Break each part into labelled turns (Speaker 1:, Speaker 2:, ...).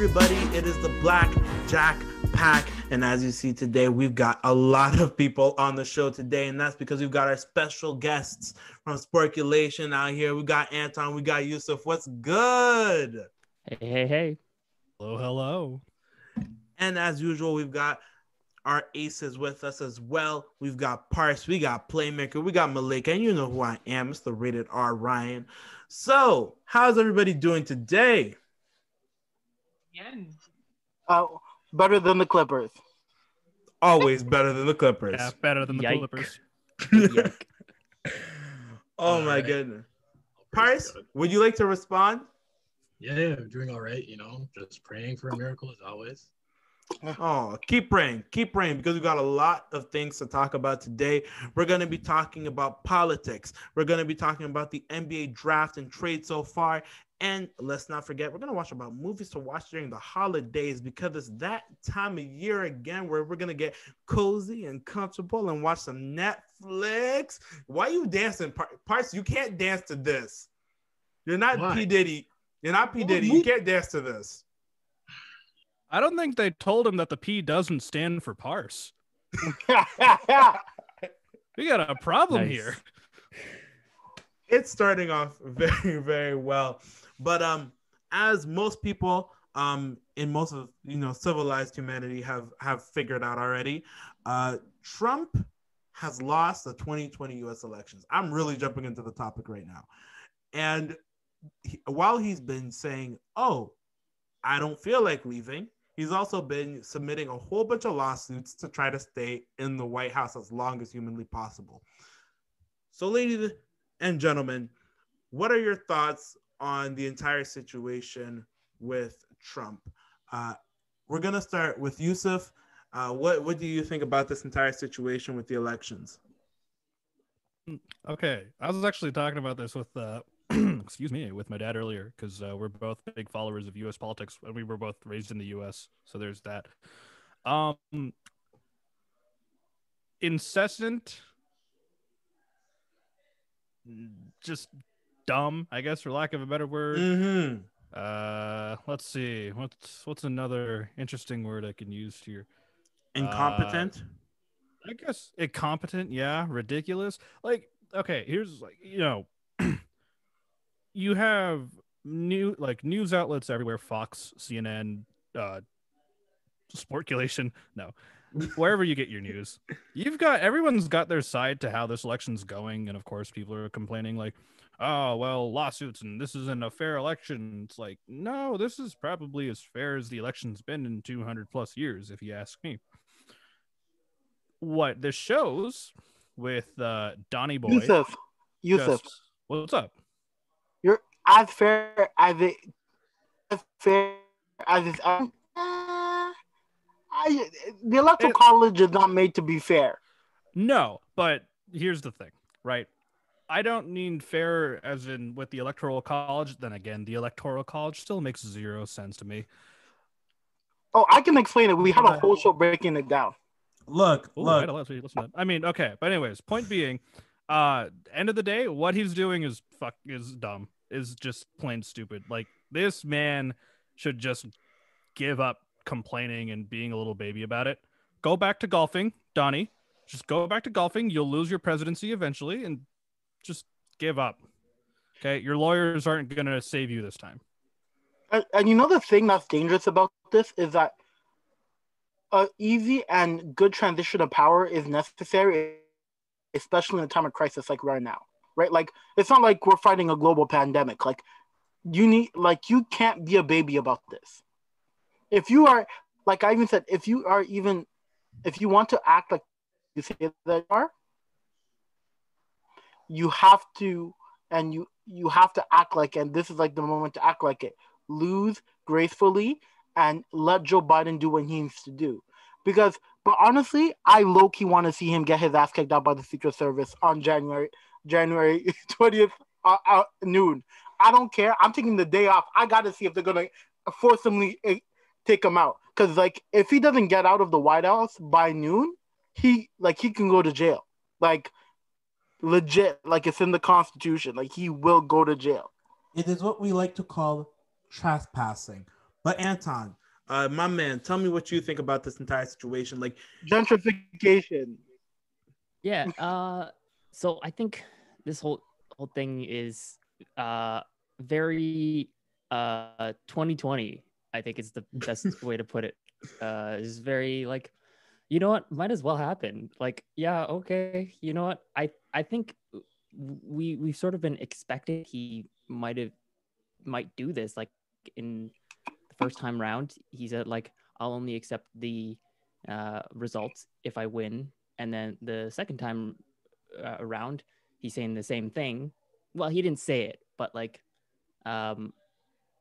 Speaker 1: everybody? It is the Black Jack Pack. And as you see today, we've got a lot of people on the show today. And that's because we've got our special guests from Sportculation out here. We got Anton, we got Yusuf. What's good?
Speaker 2: Hey, hey, hey.
Speaker 3: Hello, hello.
Speaker 1: And as usual, we've got our aces with us as well. We've got Parse, we got Playmaker, we got Malik, and you know who I am. It's the rated R Ryan. So, how's everybody doing today?
Speaker 4: Oh, better than the Clippers.
Speaker 1: Always better than the Clippers.
Speaker 3: Yeah, better than the
Speaker 2: Yike.
Speaker 3: Clippers.
Speaker 2: Yike.
Speaker 1: oh my
Speaker 5: Alright.
Speaker 1: goodness.
Speaker 5: Pretty
Speaker 1: Parse, would you like to respond?
Speaker 5: Yeah, yeah, doing all right. You know, just praying for a miracle as always.
Speaker 1: Oh, keep praying, keep praying because we've got a lot of things to talk about today. We're going to be talking about politics. We're going to be talking about the NBA draft and trade so far. And let's not forget, we're going to watch about movies to watch during the holidays because it's that time of year again where we're going to get cozy and comfortable and watch some Netflix. Why are you dancing, Par- Parts? You can't dance to this. You're not
Speaker 5: Why?
Speaker 1: P. Diddy. You're not P.
Speaker 5: Well,
Speaker 1: Diddy. You can't dance to this.
Speaker 3: I don't think they told him that the P doesn't stand for parse. We got a problem
Speaker 2: Nice.
Speaker 3: here.
Speaker 1: it's starting off very very well but um as most people um in most of you know civilized humanity have have figured out already uh trump has lost the 2020 us elections. I'm really jumping into the topic right now. And he, while he's been saying oh i don't feel like leaving he's also been submitting a whole bunch of lawsuits to try to stay in the white house as long as humanly possible. So ladies and gentlemen, what are your thoughts on the entire situation with Trump? Uh, we're gonna start with Yusuf. Uh, what what do you think about this entire situation with the elections?
Speaker 3: Okay, I was actually talking about this with, uh, excuse me, with my dad earlier because uh, we're both big followers of U.S. politics, and we were both raised in the U.S. So there's that. Um, incessant, just dumb, I guess, for lack of a better word.
Speaker 1: Mm-hmm.
Speaker 3: Uh, let's see, what's what's another interesting word I can use here?
Speaker 1: Incompetent.
Speaker 3: I guess incompetent, yeah, ridiculous. Like, okay, here's like, you know, you have new like news outlets everywhere, Fox, CNN, uh Sportculation, no. Wherever you get your news. You've got everyone's got their side to how this election's going, and of course people are complaining like, oh well, lawsuits and this isn't a fair election. It's like, no, this is probably as fair as the election's been in 200 plus years, if you ask me what this shows with uh Donnie Boy.
Speaker 4: Yusuf, Yusuf,
Speaker 3: just- what's up?
Speaker 4: you're as fair as it, as fair as it's. I, the electoral
Speaker 3: It-
Speaker 4: college is not made to be fair.
Speaker 3: No, but here's the thing, right? I don't mean fair as in with the electoral college. Then again, the electoral college still makes zero sense to me.
Speaker 4: Oh, I can explain it. We had a whole show breaking it down.
Speaker 1: Look,
Speaker 3: Ooh,
Speaker 1: look.
Speaker 3: I listen. I mean, okay, but anyways, point being, uh, end of the day, what he's doing is fuck is dumb. Is just plain stupid. Like this man should just give up complaining and being a little baby about it. Go back to golfing, Donnie. Just go back to golfing. You'll lose your presidency eventually, and just give up. Okay, your lawyers aren't gonna save you this time.
Speaker 4: And, and you know the thing that's dangerous about this is that a easy and good transition of power is necessary, especially in a time of crisis like right now. Right? Like it's not like we're fighting a global pandemic. Like you need like you can't be a baby about this. If you are like I even said, if you are even if you want to act like you say that you are, you have to and you you have to act like and this is like the moment to act like it. Lose gracefully and let joe biden do what he needs to do. Because but honestly i low-key want to see him get his ass kicked out by the secret service on january january 20th uh, uh, noon. I don't care. I'm taking the day off. I gotta see if they're gonna forcibly uh, take him out because like if he doesn't get out of the white house by noon he like he can go to jail like legit like it's in the constitution like he will go to jail
Speaker 1: It is what we like to call trespassing. But Anton, uh, my man, tell me what you think about this entire situation. Like,
Speaker 4: Gentrification.
Speaker 2: Yeah. Uh, so I think this whole whole thing is uh very uh 2020. I think it's the best way to put it. Uh, is very like, you know what, might as well happen. Like, yeah, okay, you know what, I I think we we've sort of been expecting he might have might do this like in the first time round. He said like, I'll only accept the uh, results if I win, and then the second time uh, around, he's saying the same thing. Well, he didn't say it, but like, um,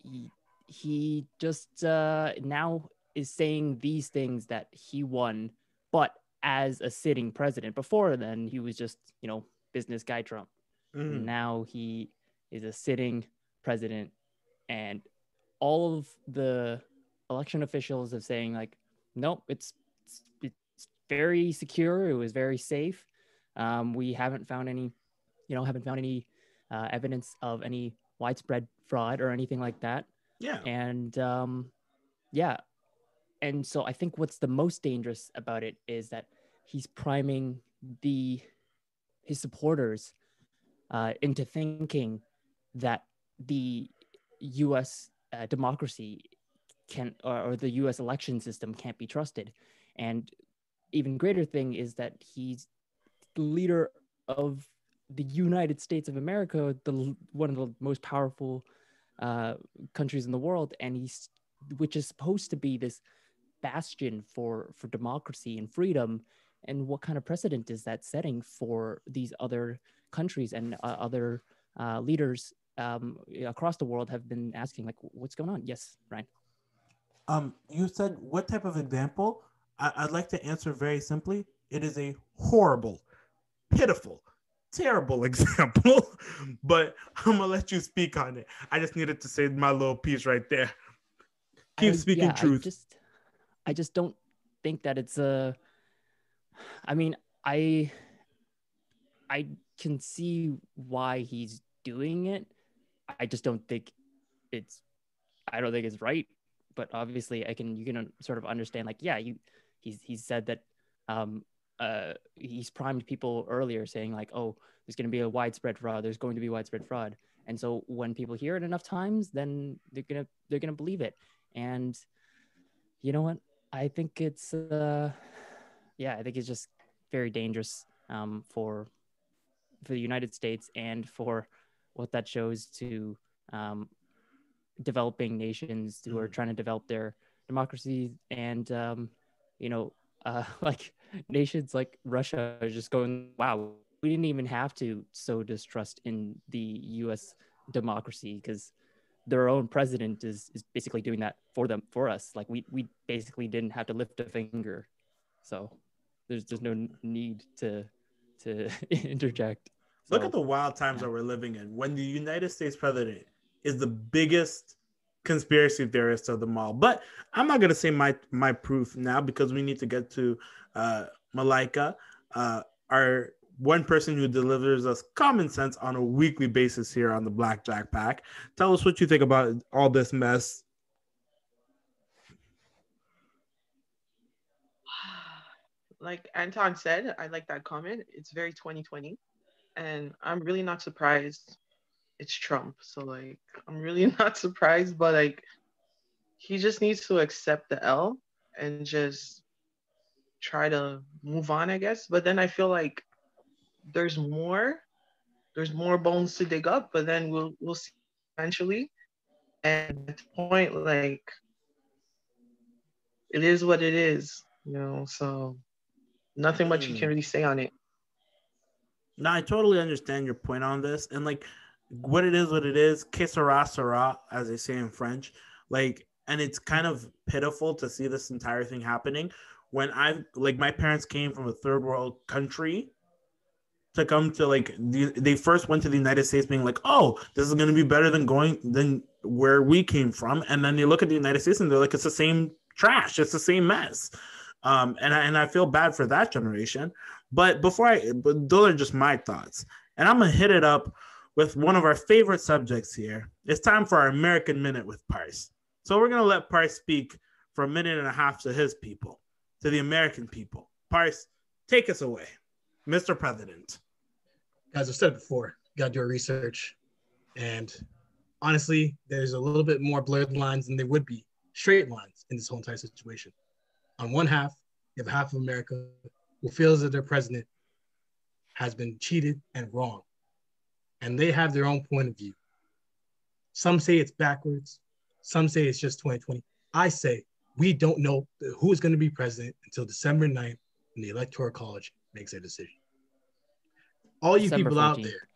Speaker 2: he, he just uh, now is saying these things that he won, but as a sitting president. Before then, he was just you know business guy Trump.
Speaker 1: mm,
Speaker 2: Now he is a sitting president, and all of the election officials are saying like, nope, it's it's, it's very secure. It was very safe. Um, we haven't found any, you know, haven't found any uh, evidence of any widespread fraud or anything like that.
Speaker 1: Yeah,
Speaker 2: And um, yeah, and so I think what's the most dangerous about it is that he's priming the his supporters uh, into thinking that the U.S. Uh, democracy can or, or the U.S. election system can't be trusted, and even greater thing is that he's the leader of the United States of America, the one of the most powerful uh, countries in the world, and he's which is supposed to be this bastion for for democracy and freedom. And what kind of precedent is that setting for these other countries and uh, other uh, leaders um, across the world have been asking, like, what's going on? Yes, Ryan.
Speaker 1: Um, you said what type of example? I- I'd like to answer very simply. It is a horrible, pitiful, terrible example, but I'm gonna let you speak on it. I just needed to say my little piece right there. Keep
Speaker 2: I-
Speaker 1: speaking
Speaker 2: yeah,
Speaker 1: truth.
Speaker 2: I just, I just don't think that it's a. I mean, I, I can see why he's doing it. I just don't think it's. I don't think it's right. But obviously, I can. You can sort of understand. Like, yeah, you. He's he's said that. Um. Uh. He's primed people earlier, saying like, oh, there's going to be a widespread fraud. There's going to be widespread fraud. And so when people hear it enough times, then they're gonna they're gonna believe it. And you know what? I think it's uh yeah, I think it's just very dangerous um for for the United States and for what that shows to um developing nations who are
Speaker 1: Mhm.
Speaker 2: trying to develop their democracy and um you know uh like nations like Russia are just going wow we didn't even have to sow distrust in the US democracy because their own president is is basically doing that for them for us like we we basically didn't have to lift a finger so there's there's no need to to interject
Speaker 1: Look at the wild times
Speaker 2: yeah.
Speaker 1: that we're living in. When the United States president is the biggest conspiracy theorist of them all. But I'm not gonna say my my proof now because we need to get to uh, Malika, uh, our one person who delivers us common sense on a weekly basis here on the Blackjack Pack. Tell us what you think about all this mess.
Speaker 6: like Anton said, I like that comment. It's very 2020. And I'm really not surprised it's Trump. So like I'm really not surprised, but like he just needs to accept the L and just try to move on, I guess. But then I feel like there's more. There's more bones to dig up, but then we'll we'll see eventually. And at the point, like it is what it is, you know, so nothing much you
Speaker 1: Hmm.
Speaker 6: can really say on it.
Speaker 1: No, I totally understand your point on this. And like what it is, what it is, que sera, sera, as they say in French. Like, and it's kind of pitiful to see this entire thing happening when I like my parents came from a third world country to come to like the, they first went to the United States being like, oh, this is gonna be better than going than where we came from. And then they look at the United States and they're like, it's the same trash, it's the same mess. Um, and I, and I feel bad for that generation. But before I, but those are just my thoughts. And I'm gonna hit it up with one of our favorite subjects here. It's time for our American Minute with Parse. So we're gonna let Parse speak for a minute and a half to his people, to the American people. Parse, take us away, Mr. President.
Speaker 5: As I've said before, you gotta do your research. And honestly, there's a little bit more blurred lines than there would be straight lines in this whole entire situation. On one half, you have half of America who feels that their president has been cheated and wrong. And they have their own point of view. Some say it's backwards. Some say it's just 2020. I say we don't know who is going to be president until December 9th when the Electoral College makes their decision. All you
Speaker 2: December
Speaker 5: people out there,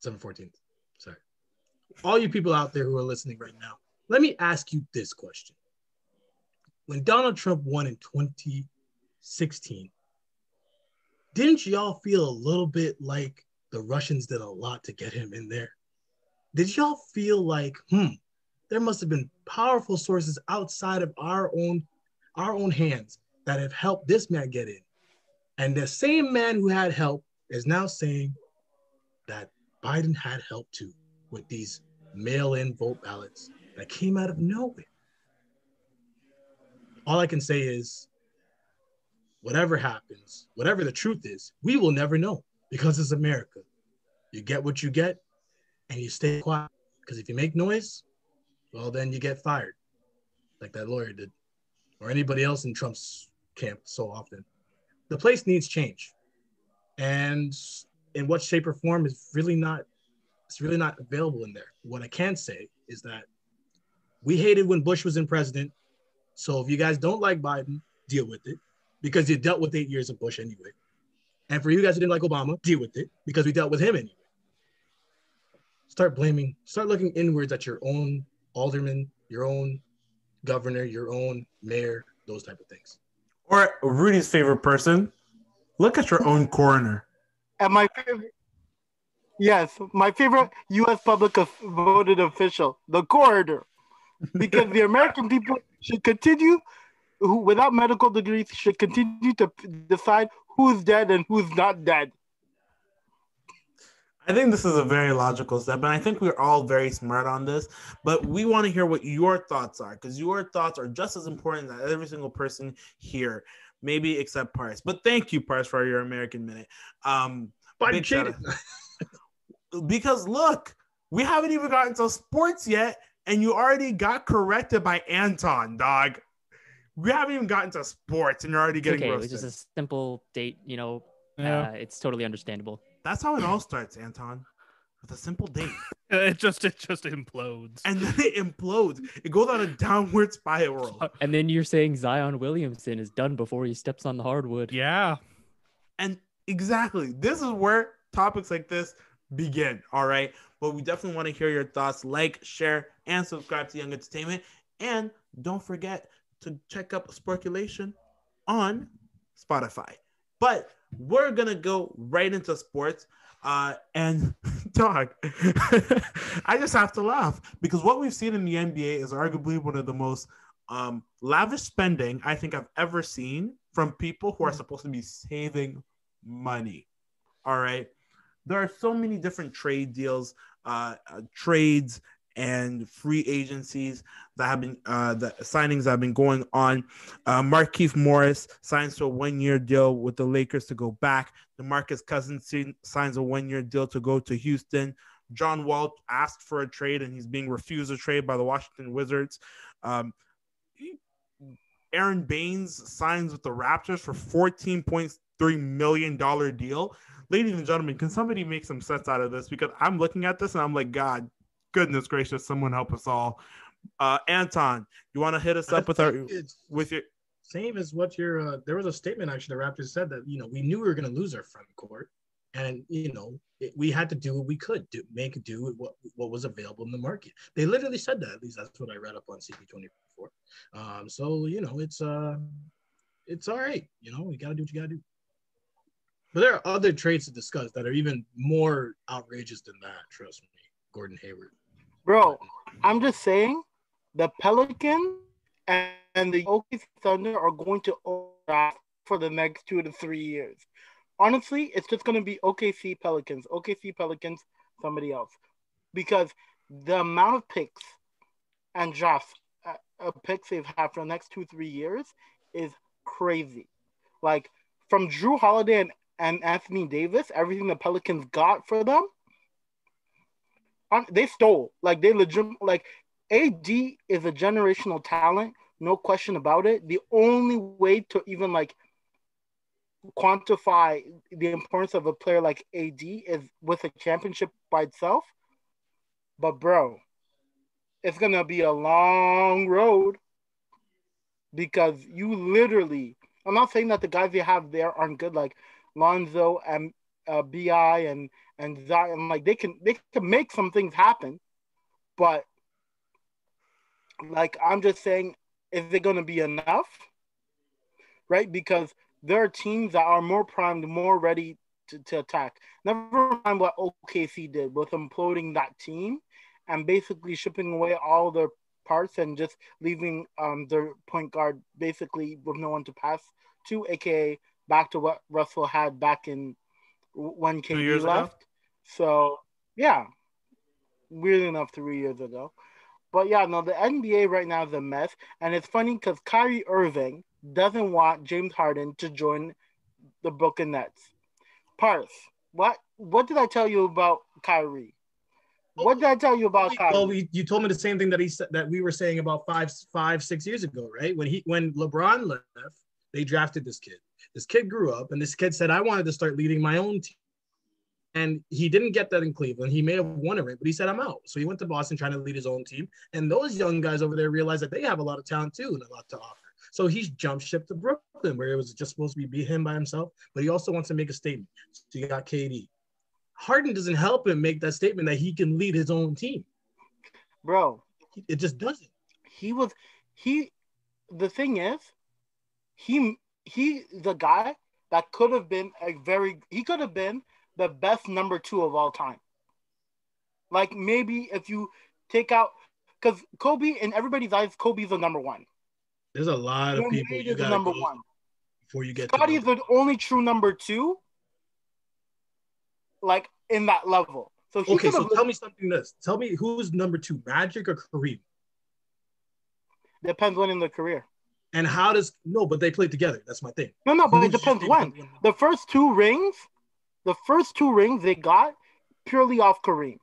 Speaker 5: December 14th, sorry. All you people out there who are listening right now, let me ask you this question. When Donald Trump won in 2016, didn't y'all feel a little bit like the Russians did a lot to get him in there? Did y'all feel like, hmm, there must have been powerful sources outside of our own our own hands that have helped this man get in? And the same man who had help is now saying that Biden had help too with these mail-in vote ballots that came out of nowhere. All I can say is whatever happens, whatever the truth is, we will never know because it's America. You get what you get and you stay quiet. Because if you make noise, well, then you get fired, like that lawyer did, or anybody else in Trump's camp so often. The place needs change. And in what shape or form is really not, it's really not available in there. What I can say is that we hated when Bush was in president. So if you guys don't like Biden, deal with it because you dealt with eight years of Bush anyway. And for you guys who didn't like Obama, deal with it because we dealt with him anyway. Start blaming, start looking inwards at your own alderman, your own governor, your own mayor, those type of things.
Speaker 1: Or Rudy's favorite person, look at your own coroner.
Speaker 4: And my favorite, yes, my favorite U.S. public of- voted official, the coroner, because the American people should continue, who without medical degrees, should continue to decide who's dead and who's not dead.
Speaker 1: I think this is a very logical step, and I think we're all very smart on this. But we want to hear what your thoughts are, because your thoughts are just as important as every single person here, maybe except Paris. But thank you, Paris, for your American minute. Um,
Speaker 5: Biden
Speaker 1: Big shout
Speaker 5: cheated.
Speaker 1: because look, we haven't even gotten to sports yet, and you already got corrected by Anton, dog. We haven't even gotten to sports, and you're already getting
Speaker 2: okay, it
Speaker 1: roasted.
Speaker 2: was just a simple date. You know,
Speaker 3: Yeah.
Speaker 2: uh, it's totally understandable.
Speaker 1: That's how it all starts, Anton, with a simple date.
Speaker 3: it just it just implodes.
Speaker 1: and then it implodes. It goes on a downward spiral.
Speaker 2: And then you're saying Zion Williamson is done before he steps on the hardwood.
Speaker 3: yeah.
Speaker 1: And exactly, this is where topics like this begin. All right. But we definitely want to hear your thoughts. Like, share, and subscribe to Young Entertainment. And don't forget to check up Sportculation on Spotify. But we're gonna go right into sports. Uh, and dog, I just have to laugh because what we've seen in the NBA is arguably one of the most um, lavish spending I think I've ever seen from people who are supposed to be saving money. All right. There are so many different trade deals, uh, uh, trades, and free agencies that have been uh, the signings that have been going on. Uh, Markieff Morris signs to a one-year deal with the Lakers to go back. DeMarcus Cousins si- signs a one-year deal to go to Houston. John Wall asked for a trade and he's being refused a trade by the Washington Wizards. Um, Aron Baynes signs with the Raptors for $14.3 million deal. Ladies and gentlemen, can somebody make some sense out of this? Because I'm looking at this and I'm like, God, goodness gracious, someone help us all. Uh, Anton, you want to hit us up with our with your
Speaker 5: same as what your uh, there was a statement actually the Raptors said that you know we knew we were going to lose our front court and you know it, we had to do what we could do make do with what what was available in the market. They literally said that at least that's what I read up on CP24. Um, so you know it's uh it's all right. You know you got to do what you got to do. But there are other trades to discuss that are even more outrageous than that. Trust me, Gordon Hayward.
Speaker 4: Bro, I'm just saying the Pelicans and, the OKC Thunder are going to overlap for the next two to three years. Honestly, it's just going to be OKC Pelicans, OKC Pelicans, somebody else. Because the amount of picks and drafts uh, picks they've had for the next two three years is crazy. Like from Jrue Holiday and, and Anthony Davis, everything the Pelicans got for them, um, they stole. Like they legit. Like AD is a generational talent, no question about it. The only way to even like quantify the importance of a player like AD is with a championship by itself. But bro, it's gonna be a long road because you literally. I'm not saying that the guys you have there aren't good, like Lonzo and uh, Bi and and Zion. Like they can they can make some things happen, but like I'm just saying, is it gonna be enough? Right? Because there are teams that are more primed, more ready to, to attack. Never mind what OKC did with imploding that team and basically shipping away all their parts and just leaving um, their point guard basically with no one to pass to, aka back to what Russell had back in when KD
Speaker 1: left. ago?
Speaker 4: So yeah, weird enough, three years ago. But yeah, no, the NBA right now is a mess, and it's funny because Kyrie Irving doesn't want James Harden to join the Brooklyn Nets. Parse, what what did I tell you about Kyrie? What did I tell you about Kyrie?
Speaker 5: Well, we, you told me the same thing that he said that we were saying about five, five, six years ago, right? When he when LeBron left, they drafted this kid. This kid grew up, and this kid said, "I wanted to start leading my own team." And he didn't get that in Cleveland. He may have won it, but he said, "I'm out." So he went to Boston trying to lead his own team. And those young guys over there realized that they have a lot of talent too and a lot to offer. So he's jumped ship to Brooklyn, where it was just supposed to be, be him by himself. But he also wants to make a statement. So you got KD. Harden doesn't help him make that statement that he can lead his own team.
Speaker 4: Bro,
Speaker 5: It just doesn't.
Speaker 4: he was he the thing is he he the guy that could have been a very he could have been the best number two of all time like maybe if you take out because kobe in everybody's eyes kobe's the number one
Speaker 5: There's a lot of people you
Speaker 4: is the
Speaker 5: got
Speaker 4: number one
Speaker 5: before you get
Speaker 4: Scotty's the only true number two like in that level so
Speaker 5: Okay, so tell me something this. Tell me who's number two, Magic or Kareem?
Speaker 4: depends when in the career
Speaker 5: And how does no, but they played together. That's my thing.
Speaker 4: no no but it
Speaker 5: Who's
Speaker 4: depends when the first two rings, the first two rings they got purely off Kareem,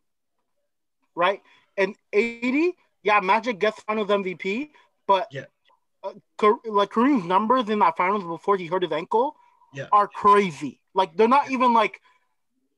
Speaker 4: right? And 80, yeah, Magic gets finals MVP, but
Speaker 5: Yeah.
Speaker 4: uh, like Kareem's numbers in that finals before he hurt his ankle
Speaker 5: Yeah.
Speaker 4: are crazy. Like they're not even like,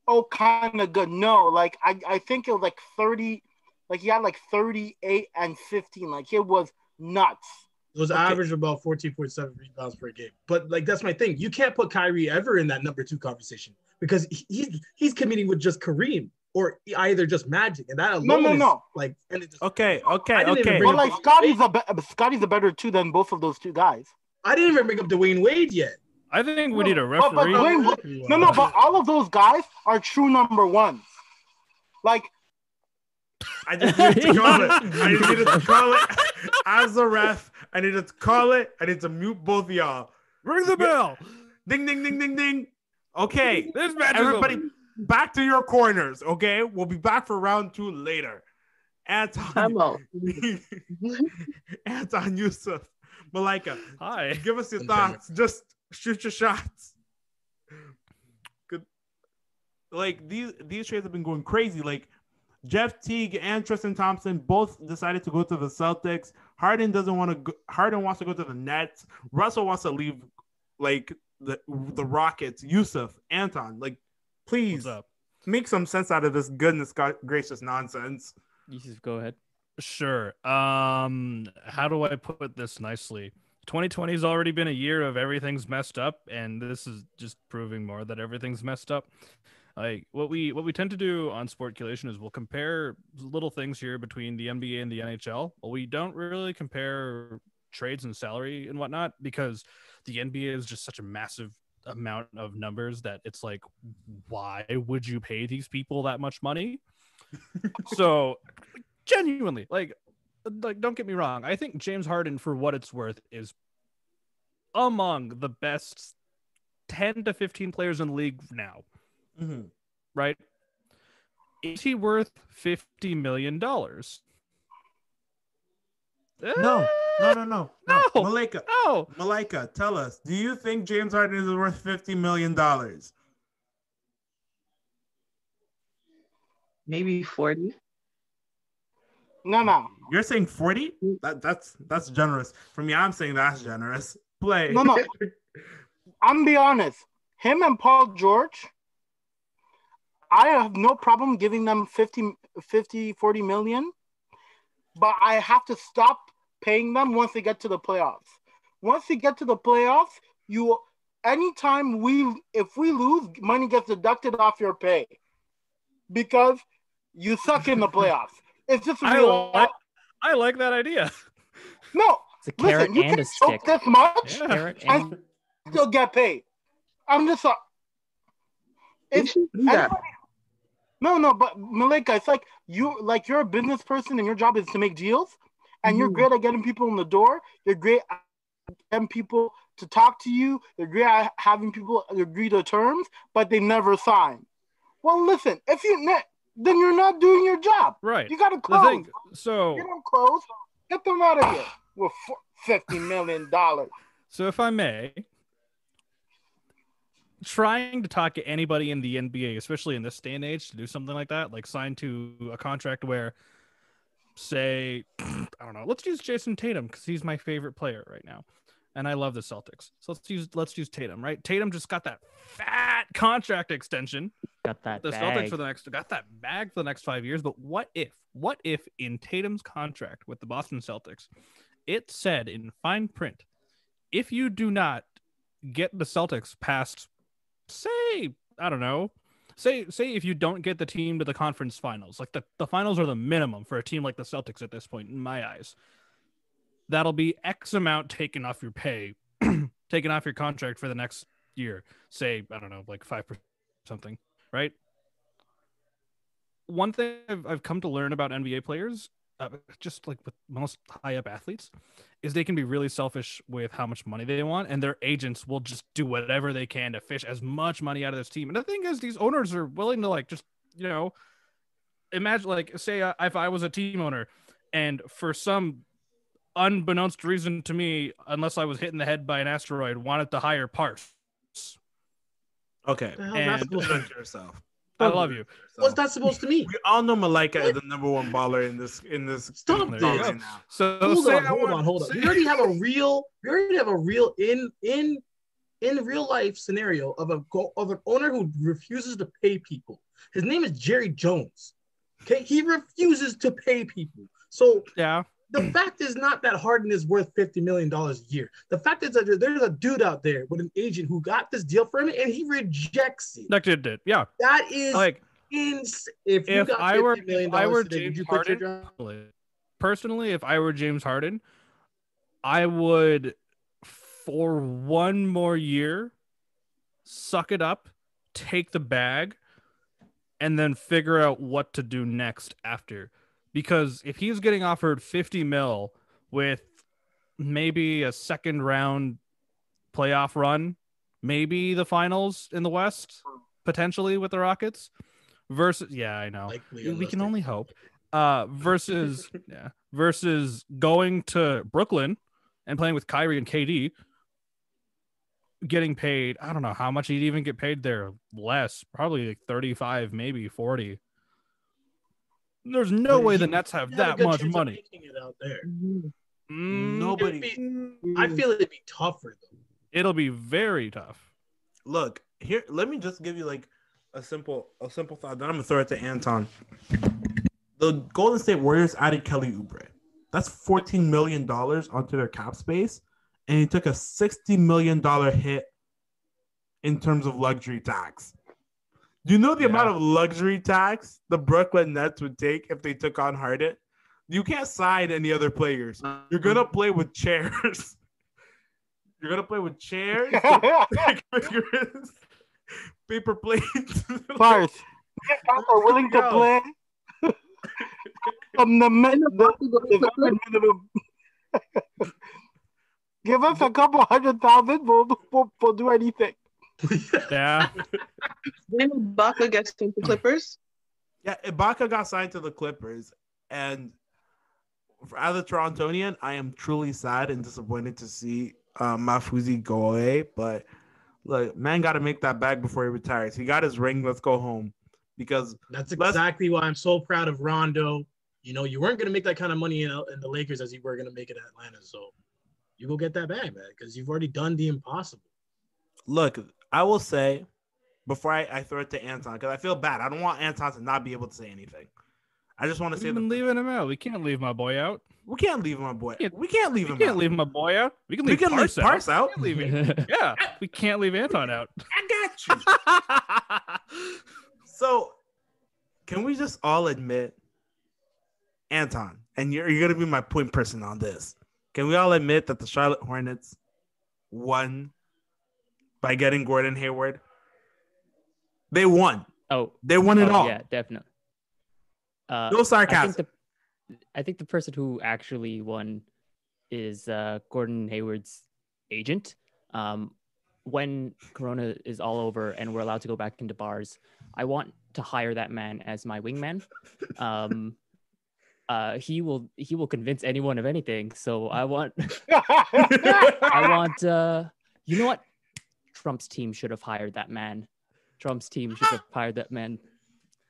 Speaker 4: oh, kind of good. No, like I, I think it was like 30, like he had like 38 and 15. Like it was nuts.
Speaker 5: It was
Speaker 1: Okay.
Speaker 5: average about 14.7 rebounds per game. But like that's my thing. You can't put Kyrie ever in that number two conversation because he- he's he's competing with just Kareem or either just Magic, and that alone
Speaker 4: No, no,
Speaker 5: is
Speaker 4: no.
Speaker 5: like and it just,
Speaker 1: Okay, okay,
Speaker 5: I didn't even
Speaker 1: okay.
Speaker 4: But like Scotty's a be- Scotty's a better two than both of those two guys.
Speaker 5: I didn't even bring up Dwyane Wade yet.
Speaker 3: I think we
Speaker 4: No,
Speaker 3: need a
Speaker 4: but- but
Speaker 3: referee.
Speaker 4: Dwyane No, no, but all of those guys are true number ones. Like,
Speaker 1: I just needed to call it. I just needed to call it as a ref. I needed to call it. I need to mute both of y'all.
Speaker 3: Ring the bell.
Speaker 1: Ding, ding, ding, ding, ding. Okay,
Speaker 3: This match is
Speaker 1: everybody,
Speaker 3: over.
Speaker 1: back to your corners. Okay, we'll be back for round two later. Anton,
Speaker 6: I'm.
Speaker 1: Anton Yusuf, Malika,
Speaker 3: Hi.
Speaker 1: give us your
Speaker 5: I'm timer.
Speaker 1: thoughts. Just shoot your shots. Good. Like these these trades have been going crazy. Like Jeff Teague and Tristan Thompson both decided to go to the Celtics. Harden doesn't want to. Go, Harden wants to go to the Nets. Russell wants to leave, like the the Rockets. Yusuf, Anton, like please
Speaker 3: up?
Speaker 1: make some sense out of this goodness gracious nonsense.
Speaker 2: Yusuf, go ahead.
Speaker 3: Sure. Um, how do I put this nicely? 2020 has already been a year of everything's messed up, and this is just proving more that everything's messed up. Like what we what we tend to do on Sportculation is we'll compare little things here between the NBA and the NHL. But we don't really compare trades and salary and whatnot because the NBA is just such a massive amount of numbers that it's like, why would you pay these people that much money? so genuinely like like don't get me wrong. I think james harden for what it's worth is among the best 10 to 15 players in the league now mm-hmm. right? Is he worth 50 million dollars
Speaker 1: No, no, no, no, no.
Speaker 3: No.
Speaker 1: Malika,
Speaker 3: No.
Speaker 1: Malika, tell us. Do you think James Harden is worth fifty million dollars?
Speaker 6: Maybe 40.
Speaker 4: no, no,
Speaker 1: You're saying forty? That that's that's generous. For me, I'm saying that's generous. Play.
Speaker 4: No, no. I'm be honest. Him and Paul George, I have no problem giving them 50, 50, 40 million, but I have to stop paying them once they get to the playoffs. Once they get to the playoffs, you anytime we if we lose, money gets deducted off your pay because you suck in the playoffs. It's just
Speaker 3: I
Speaker 4: real.
Speaker 3: like, I like that idea.
Speaker 4: no,
Speaker 2: It's a carrot
Speaker 4: listen, you can
Speaker 2: a
Speaker 4: choke this much
Speaker 3: Yeah.
Speaker 2: Carrot and
Speaker 4: still get paid. I'm just uh,
Speaker 6: They
Speaker 4: it's
Speaker 6: should do that.
Speaker 4: Everybody- No, no, but Malika, it's like you like you're a business person and your job is to make deals, and you're
Speaker 6: Mhm.
Speaker 4: great at getting people in the door. You're great at getting people to talk to you. You're great at having people agree to terms, but they never sign. Well, listen, if you ne- then you're not doing your job.
Speaker 3: Right.
Speaker 4: You gotta
Speaker 3: The
Speaker 4: close.
Speaker 3: thing. So
Speaker 4: Get them closed. Get them out of here with fifty million dollars.
Speaker 3: So, if I may, trying to talk to anybody in the NBA, especially in this day and age, to do something like that, like sign to a contract where, say, I don't know, let's use Jayson Tatum because he's my favorite player right now, and I love the Celtics. So let's use let's use Tatum, right? Tatum just got that fat contract extension
Speaker 2: got that
Speaker 3: the
Speaker 2: bag.
Speaker 3: Celtics for the next got that bag for the next five years. But what if, what if in Tatum's contract with the Boston Celtics, it said in fine print, if you do not get the Celtics past, say, I don't know, say say if you don't get the team to the conference finals, like the, the finals are the minimum for a team like the Celtics at this point, in my eyes. That'll be X amount taken off your pay, taken off your contract for the next year. Say, I don't know, like five percent something right? One thing I've, I've come to learn about NBA players, uh, just like with most high up athletes, is they can be really selfish with how much money they want, and their agents will just do whatever they can to fish as much money out of this team. And the thing is, these owners are willing to like just you know, imagine like say uh, if I was a team owner, and for some unbeknownst reason to me, unless I was hit in the head by an asteroid, wanted to hire Parse.
Speaker 1: Okay.
Speaker 5: What the hell is that
Speaker 3: And-
Speaker 5: supposed to
Speaker 1: Defend yourself.
Speaker 3: I love you.
Speaker 5: What's that supposed to mean?
Speaker 1: We all know Malika is the number one baller in this in this
Speaker 5: Stop
Speaker 1: in
Speaker 3: There you
Speaker 1: right
Speaker 3: go.
Speaker 1: now.
Speaker 3: So
Speaker 5: Hold
Speaker 3: say
Speaker 5: on,
Speaker 3: I
Speaker 5: hold
Speaker 3: want-
Speaker 5: on, hold on.
Speaker 3: say-
Speaker 5: We already have a real, we already have a real in in in real life scenario of a of an owner who refuses to pay people. His name is Jerry Jones. Okay, he refuses to pay people. So
Speaker 3: yeah.
Speaker 5: The mm. fact is not that Harden is worth fifty million dollars a year. The fact is that there's a dude out there with an agent who got this deal for him and he rejects it.
Speaker 3: That did it. Yeah.
Speaker 5: That is
Speaker 3: Like
Speaker 5: insane. If you
Speaker 3: if
Speaker 5: got
Speaker 3: I were
Speaker 5: $50 million
Speaker 3: if I were
Speaker 5: today,
Speaker 3: James Harden, personally, if I were James Harden, I would for one more year suck it up, take the bag, and then figure out what to do next after. Because if he's getting offered 50 mil with maybe a second round playoff run, maybe the finals in the West, potentially with the Rockets, versus yeah, I know.
Speaker 5: Likely
Speaker 3: we can only hope. Uh versus yeah versus going to brooklyn and playing with kyrie and kd getting paid i don't know how much he'd even get paid there. Less probably like 35 maybe 40 there's no way
Speaker 5: he-
Speaker 3: the nets have that much money
Speaker 5: it out there.
Speaker 3: Mm,
Speaker 1: Nobody.
Speaker 5: I feel it'd be tougher though.
Speaker 3: it'll be very tough
Speaker 1: Look here. Let me just give you like a simple a simple thought. Then I'm gonna throw it to Anton. The Golden State Warriors added Kelly Oubre. That's 14 million dollars onto their cap space, and he took a 60 million dollar hit in terms of luxury tax. Do you know the
Speaker 3: Yeah.
Speaker 1: amount of luxury tax the Brooklyn Nets would take if they took on Harden? You can't sign any other players. You're gonna uh-huh. play with chairs. You're gonna play with chairs, stick figures, paper plates.
Speaker 4: First, if guys are willing to play from the, min- the, the minimum. Give us a couple hundred thousand, we'll, we'll, we'll do anything.
Speaker 3: yeah
Speaker 6: When Ibaka gets to the Clippers,
Speaker 1: yeah, Ibaka got signed to the Clippers, and as a Torontonian, I am truly sad and disappointed to see uh, Mafuzi go away. But look, man, got to make that bag before he retires. He got his ring. Let's go home because
Speaker 5: That's exactly why I'm so proud of Rondo. You know, you weren't gonna make that kind of money in, in the Lakers as you were gonna make it at Atlanta. So you go get that bag, man, because you've already done the impossible.
Speaker 1: look, I will say before I, I throw it to Anton because I feel bad. I don't want Anton to not be able to say anything. I just want to say
Speaker 3: We've been
Speaker 1: that
Speaker 3: leaving him out. We can't leave my boy out.
Speaker 1: we can't leave my boy.
Speaker 3: can't-
Speaker 1: We can't leave
Speaker 3: We
Speaker 1: him.
Speaker 3: can't
Speaker 1: out.
Speaker 3: leave my boy out. We can
Speaker 1: We
Speaker 3: leave
Speaker 1: can leave
Speaker 3: Parse out.
Speaker 1: Out.
Speaker 3: We can't leave. Yeah, we can't leave Anton out.
Speaker 1: I got you. So, can we just all admit, Anton, and you're, you're going to be my point person on this. Can we all admit that the Charlotte Hornets won by getting Gordon Hayward? They won.
Speaker 2: Oh,
Speaker 1: They won it
Speaker 2: oh,
Speaker 1: all.
Speaker 2: yeah, definitely. Uh,
Speaker 1: No sarcasm.
Speaker 2: I think the I think the person who actually won is uh, Gordon Hayward's agent. Um, when Corona is all over and we're allowed to go back into bars, I want to hire that man as my wingman. Um, uh, he will he will convince anyone of anything. So I want I want uh, you know what? Trump's team should have hired that man. Trump's team should have hired that man.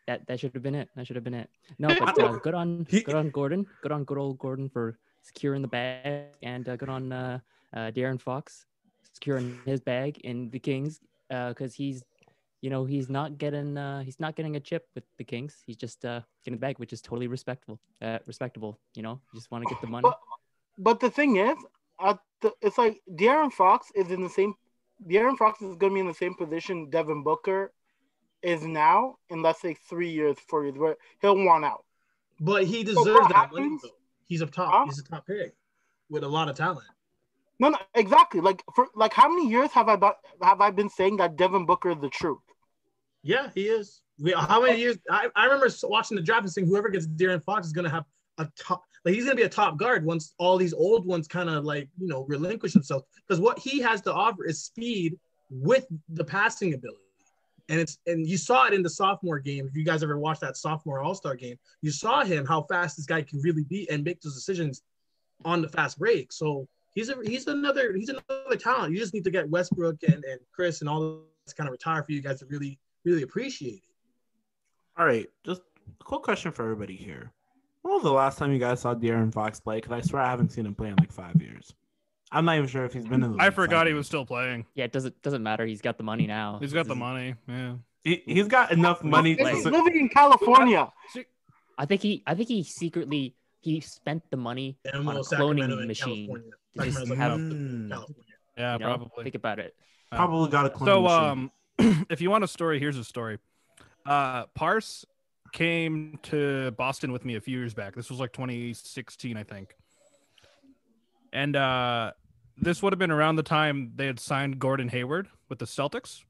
Speaker 2: That that should have been it. That should have been it. No, but uh, good on good on Gordon. Good on good old Gordon for securing the bag, and uh, good on uh, uh, De'Aaron Fox securing his bag in the Kings because he's you know he's not getting uh, he's not getting a chip with the Kings. He's just uh, getting the bag, which is totally respectable. Uh, respectable. You know, you just want to get the money.
Speaker 4: But, but the thing is, at the, it's like De'Aaron Fox is in the same. De'Aaron Fox is going to be in the same position Devin Booker is now in let's say three years, four years, where he'll want out.
Speaker 5: But he deserves that money.
Speaker 4: happens-
Speaker 5: Though. He's a top.
Speaker 4: Huh?
Speaker 5: He's a top pick with a lot of talent.
Speaker 4: No, no, exactly. Like for like, how many years have I bu- have I been saying that Devin Booker is the truth?
Speaker 5: Yeah, he is. We, how many years? I, I remember watching the draft and saying whoever gets De'Aaron Fox is gonna have a top. Like he's gonna be a top guard once all these old ones kind of like you know relinquish themselves. Because what he has to offer is speed with the passing ability. And it's and you saw it in the sophomore game. If you guys ever watched that sophomore All Star game, you saw him how fast this guy can really be and make those decisions on the fast break. So he's a he's another he's another talent. You just need to get Westbrook and, and Chris and all those kind of retire for you guys to really really appreciate it.
Speaker 1: All right, just a quick question for everybody here. When was the last time you guys saw De'Aaron Fox play? Because I swear I haven't seen him play in like five years. I'm not even sure if he's been in the
Speaker 3: I forgot
Speaker 1: five
Speaker 3: he was still playing.
Speaker 2: Yeah, it doesn't doesn't matter. He's got the money now.
Speaker 3: He's got the
Speaker 2: is-
Speaker 3: money. Yeah.
Speaker 1: He, he's got enough money
Speaker 4: He's
Speaker 1: to.
Speaker 2: Like-
Speaker 1: su-
Speaker 4: living in California.
Speaker 2: I think he I think he secretly he spent the money
Speaker 5: And
Speaker 2: on a
Speaker 5: well, Sacramento
Speaker 2: cloning
Speaker 5: and
Speaker 2: machine.
Speaker 5: California.
Speaker 2: to just
Speaker 5: Sacramento's
Speaker 2: have-
Speaker 1: Mm.
Speaker 5: California.
Speaker 3: Yeah,
Speaker 2: you know?
Speaker 3: probably.
Speaker 2: Think about it.
Speaker 1: Probably got a clone
Speaker 3: So,
Speaker 1: machine.
Speaker 3: um, if you want a story, here's a story. Uh, Parse came to Boston with me a few years back. This was like 2016, I think. And uh, this would have been around the time they had signed Gordon Hayward with the Celtics.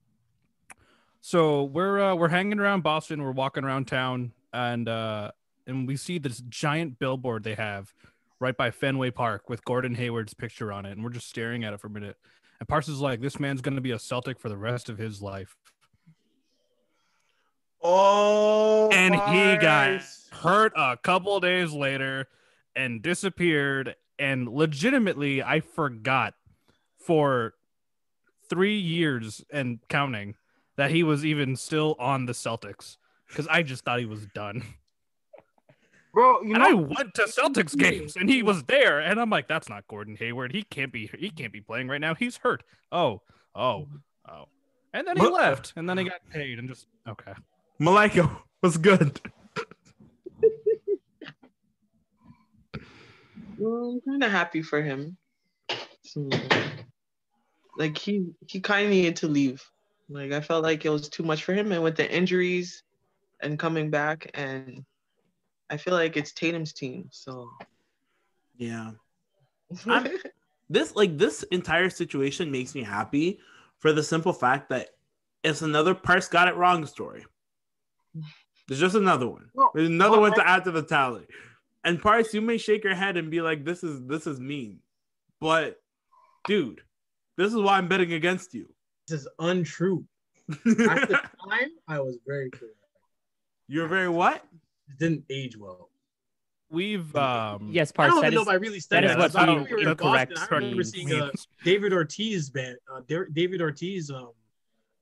Speaker 3: So we're uh, we're hanging around Boston. We're walking around town, and uh, and we see this giant billboard they have right by Fenway Park with Gordon Hayward's picture on it, and we're just staring at it for a minute. And Parsons is like, this man's going to be a Celtic for the rest of his life.
Speaker 1: Oh,
Speaker 3: And he got hurt a couple days later and disappeared. And legitimately, I forgot for three years and counting that he was even still on the Celtics because I just thought he was done.
Speaker 4: Bro, you
Speaker 3: And I went to Celtics games and he was there, and I'm like, that's not Gordon Hayward. He can't be. He can't be playing right now. He's hurt. Oh, oh, oh. And then he left, and then he got paid, and just okay.
Speaker 1: Malika was good.
Speaker 6: Well, I'm kind of happy for him. So, like he he kind of needed to leave. Like I felt like it was too much for him, and with the injuries and coming back, and I feel like it's Tatum's team. So
Speaker 1: Yeah. This like this entire situation makes me happy for the simple fact that it's another Parse got it wrong story. There's just another one.
Speaker 4: No,
Speaker 1: There's another
Speaker 4: well,
Speaker 1: one to add to the tally. And Parse, you may shake your head and be like, "This is this is mean," but dude, this is why I'm betting against you.
Speaker 5: This is untrue. At the time, I was very clear.
Speaker 1: You're very what?
Speaker 5: It didn't age well.
Speaker 3: we've um
Speaker 2: yes,
Speaker 5: I
Speaker 2: Parks.
Speaker 5: don't even know
Speaker 2: is
Speaker 5: if I really studied
Speaker 2: is
Speaker 5: that.
Speaker 2: what
Speaker 5: That's how
Speaker 3: the-
Speaker 5: we were in Boston.
Speaker 2: correct
Speaker 5: I remember
Speaker 2: means.
Speaker 5: seeing uh, David Ortiz band, uh, David Ortiz um,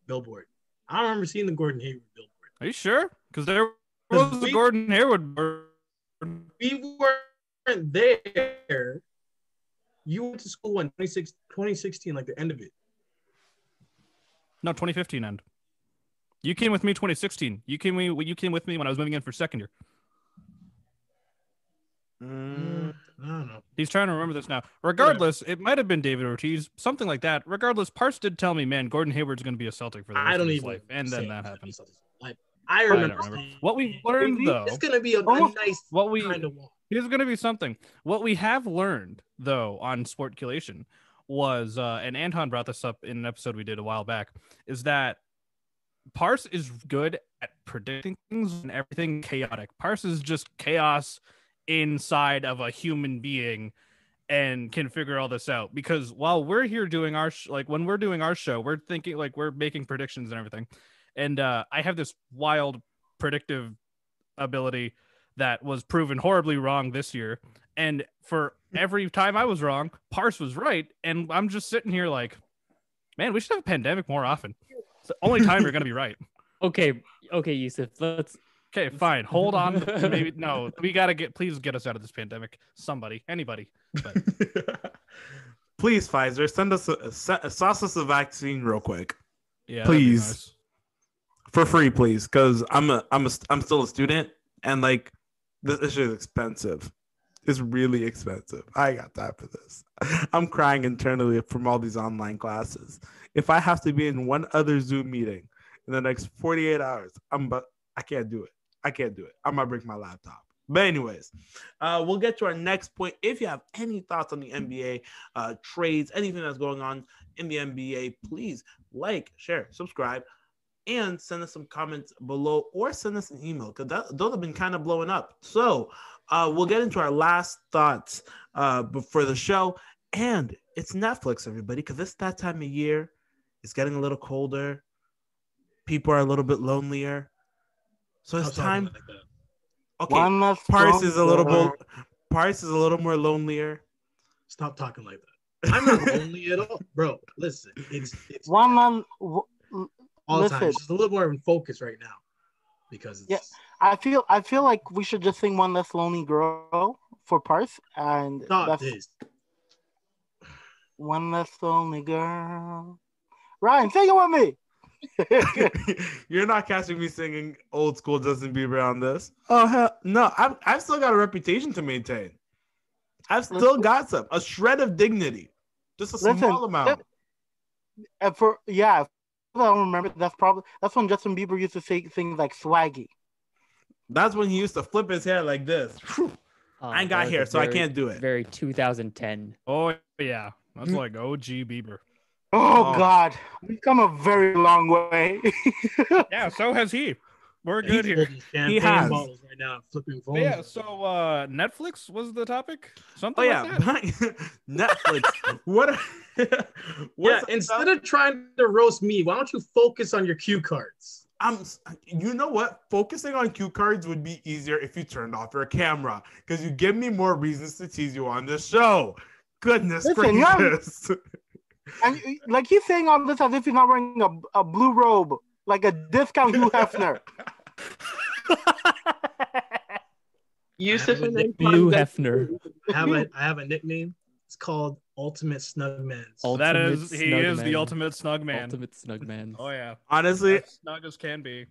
Speaker 5: billboard. I don't remember seeing the Gordon Hayward billboard.
Speaker 3: Are you sure? Because there
Speaker 5: 'Cause
Speaker 3: was the
Speaker 5: we-
Speaker 3: Gordon Hayward. bird.
Speaker 5: We weren't there. You went to school in 26 2016, like the end of it.
Speaker 3: No, 2015 end. You came with me 2016. You came me. You came with me when I was moving in for second year.
Speaker 1: Mm,
Speaker 5: I don't know.
Speaker 3: He's trying to remember this now. Regardless, it might have been David Ortiz, something like that. Regardless, Parse did tell me, man, Gordon Hayward's going to be a Celtic for the rest
Speaker 5: I don't
Speaker 3: of his
Speaker 5: even.
Speaker 3: life, and then that
Speaker 5: it's
Speaker 3: happened.
Speaker 5: I
Speaker 3: I
Speaker 5: remember.
Speaker 3: don't remember. What we learned
Speaker 4: Maybe
Speaker 3: though,
Speaker 5: It's gonna be a, a nice
Speaker 3: what we
Speaker 5: kind of.
Speaker 3: Here's going to be something. What we have learned, though, on Sportculation was, uh, and Anton brought this up in an episode we did a while back, is that Parse is good at predicting things and everything chaotic. Parse is just chaos inside of a human being and can figure all this out because while we're here doing our sh- like when we're doing our show we're thinking like we're making predictions and everything and uh i have this wild predictive ability that was proven horribly wrong this year. And for every time I was wrong, Parse was right. And I'm just sitting here like, man, we should have a pandemic more often. It's the only time you're going to be right.
Speaker 2: Okay, okay, Yusuf. Let's.
Speaker 3: Okay, fine. Hold on. Maybe no. We got to get. Please get us out of this pandemic. Somebody, anybody.
Speaker 1: Please, Pfizer, send us a, a, sauce us a vaccine real quick
Speaker 3: Yeah. that'd be
Speaker 1: Please.
Speaker 3: nice.
Speaker 1: For free, please, because I'm a I'm a I'm still a student and like this, shit is expensive. It's really expensive. I got time for this. I'm crying internally from all these online classes. If I have to be in one other Zoom meeting in the next 48 hours, I'm but I can't do it. I can't do it. I'm gonna break my laptop. But anyways, uh, we'll get to our next point. If you have any thoughts on the NBA uh, trades, anything that's going on in the NBA, please like, share, subscribe, and send us some comments below or send us an email because those have been kind of blowing up. So uh, we'll get into our last thoughts uh, before the show. And it's Netflix, everybody, because it's that time of year. It's getting a little colder. People are a little bit lonelier. So it's time.
Speaker 5: like that.
Speaker 1: Okay,
Speaker 4: One less
Speaker 1: Paris is a little
Speaker 4: stronger.
Speaker 1: bit. Paris is a little more lonelier.
Speaker 5: Stop talking like that. I'm not lonely at all, bro. Listen, it's it's
Speaker 4: One on. W-
Speaker 5: all the time.
Speaker 4: listen.
Speaker 5: It's just a little more in focus right now because it's
Speaker 4: Yeah. I feel. I feel like we should just sing "One Less Lonely Girl" for Parse, and
Speaker 5: stop
Speaker 4: that's
Speaker 5: this.
Speaker 4: "One Less Lonely Girl." Ryan, sing it with me.
Speaker 1: You're not catching me singing old school Justin Bieber on this. Oh hell no! I've I've still got a reputation to maintain. I've still
Speaker 4: Listen.
Speaker 1: got some a shred of dignity, just a
Speaker 4: Listen,
Speaker 1: small amount.
Speaker 4: And for yeah, if I don't remember. That's probably that's when Justin Bieber used to say things like "swaggy."
Speaker 1: That's when he used to flip his hair like this. Whew.
Speaker 2: uh,
Speaker 1: I ain't got
Speaker 2: was
Speaker 1: hair,
Speaker 2: a
Speaker 1: so I can't do it.
Speaker 2: Very 2010.
Speaker 3: Oh yeah, that's
Speaker 1: Mm.
Speaker 3: like OG Bieber.
Speaker 4: Oh,
Speaker 1: Oh.
Speaker 4: God, we've come a very long way.
Speaker 3: Yeah, so has he. We're
Speaker 5: He's
Speaker 3: good here.
Speaker 5: holding champagne
Speaker 1: has.
Speaker 5: bottles right now, flipping
Speaker 3: But
Speaker 5: phones.
Speaker 3: yeah, so uh Netflix was the topic. Something
Speaker 1: Oh
Speaker 3: like
Speaker 1: yeah,
Speaker 3: that.
Speaker 1: Netflix. what?
Speaker 5: yeah,
Speaker 1: what's
Speaker 5: instead of trying to roast me, why don't you focus on your cue cards?
Speaker 1: I'm. You know what? Focusing on cue cards would be easier if you turned off your camera, because you give me more reasons to tease you on this show. Goodness
Speaker 4: Listen, you're-
Speaker 1: gracious.
Speaker 4: and like he's saying all this as if he's not wearing a, a blue robe, like a discount Hugh Hefner.
Speaker 6: Yusuf and
Speaker 5: Nick
Speaker 6: Anton
Speaker 2: Blue Hefner.
Speaker 5: I have a I have a nickname. It's called Ultimate Snugman.
Speaker 2: Ul-
Speaker 3: that
Speaker 2: Ultimate
Speaker 3: he
Speaker 2: snug
Speaker 3: is the ultimate snug man.
Speaker 2: Ultimate snug man.
Speaker 3: Oh yeah.
Speaker 1: Honestly,
Speaker 3: As snug as can be.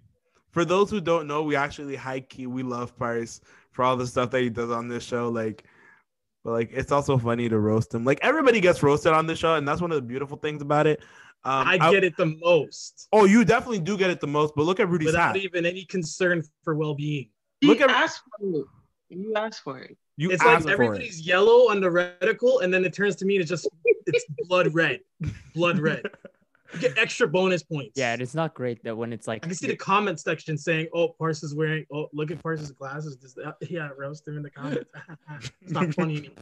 Speaker 1: for those who don't know, we actually high key we love Price for all the stuff that he does on this show. Like, but like it's also funny to roast him. Like everybody gets roasted on this show, and that's one of the beautiful things about it. Um,
Speaker 5: I get it the most
Speaker 1: Oh, you definitely do get it the most. But look at Rudy's
Speaker 5: without
Speaker 1: hat.
Speaker 5: even any concern for well-being.
Speaker 6: He
Speaker 1: Look at-
Speaker 6: asked for it. You asked for it.
Speaker 1: You
Speaker 5: It's like
Speaker 1: for it.
Speaker 5: everybody's yellow on the reticle, and then it turns to me and it's just it's blood red, blood red. You get extra bonus points.
Speaker 2: Yeah, and it's not great that when it's like
Speaker 5: I can see the comment section saying, "Oh, Parse is wearing. Oh, look at Parse's glasses. Does that? Yeah, roast him in the comments. it's not funny anymore.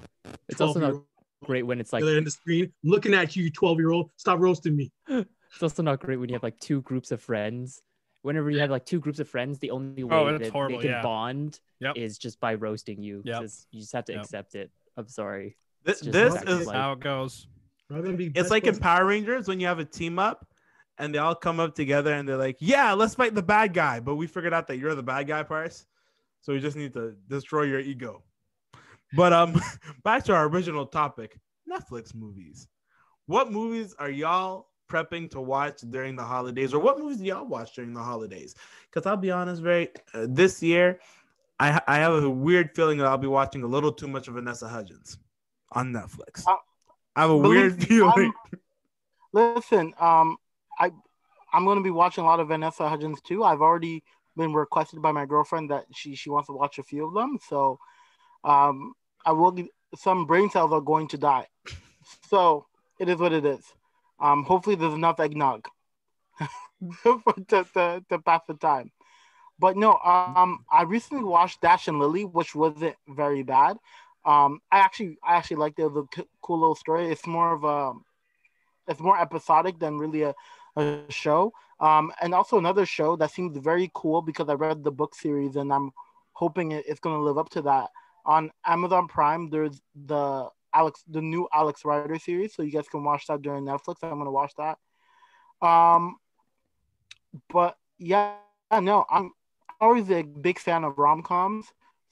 Speaker 2: it's also not
Speaker 5: 12-year-old
Speaker 2: great when it's like
Speaker 5: in the screen, I'm looking at you, you 12 year old. Stop roasting me.
Speaker 2: it's also not great when you have like two groups of friends whenever you have like two groups of friends, the only oh, way
Speaker 3: Oh,
Speaker 2: that
Speaker 3: horrible,
Speaker 2: they can
Speaker 3: yeah.
Speaker 2: bond
Speaker 3: Yep.
Speaker 2: is just by roasting you.
Speaker 3: Yep.
Speaker 2: You just have to
Speaker 3: Yep.
Speaker 2: accept it. I'm sorry.
Speaker 1: This, this
Speaker 2: fact
Speaker 1: is
Speaker 2: of life.
Speaker 3: how it goes.
Speaker 5: Rather than be
Speaker 1: it's like in Power Rangers when you have a team up and they all come up together and they're like, "Yeah, let's fight the bad guy," but we figured out that you're the bad guy, Parse. So we just need to destroy your ego. But um, back to our original topic: Netflix movies. What movies are y'all prepping to watch during the holidays, or what movies do y'all watch during the holidays? Because I'll be honest, very uh, this year, I I have a weird feeling that I'll be watching a little too much of Vanessa Hudgens on Netflix.
Speaker 4: Uh,
Speaker 1: I have a weird feeling.
Speaker 4: Listen, um, I I'm gonna be watching a lot of Vanessa Hudgens too. I've already been requested by my girlfriend that she she wants to watch a few of them. So, um, I will. Some brain cells are going to die. So it is what it is. Um, hopefully there's enough eggnog to, to to pass the time. But no, um, I recently watched Dash and Lily, which wasn't very bad. Um, I actually I actually liked it. It was a cool little story. It's more of a it's more episodic than really a, a show. Um, and also another show that seems very cool because I read the book series and I'm hoping it, it's going to live up to that. On Amazon Prime, there's the Alex, the new Alex Rider series, so you guys can watch that during Netflix. I'm going to watch that. Um, but yeah, no, I'm always a big fan of rom coms,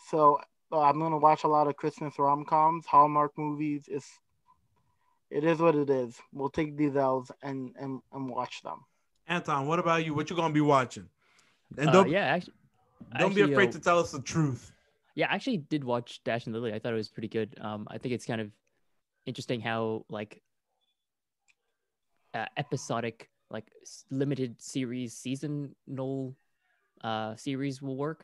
Speaker 4: so uh, I'm going to watch a lot of Christmas rom coms, Hallmark movies. It's it is what it is. We'll take these L's and and, and watch them.
Speaker 1: Anton, what about you? What you gonna be watching? And
Speaker 2: Uh,
Speaker 1: don't
Speaker 2: yeah, actually,
Speaker 1: don't be afraid
Speaker 2: uh,
Speaker 1: to tell us the truth.
Speaker 2: Yeah, I actually did watch Dash and Lily. I thought it was pretty good. Um, I think it's kind of interesting how like uh, episodic, like limited series, seasonal uh series will work.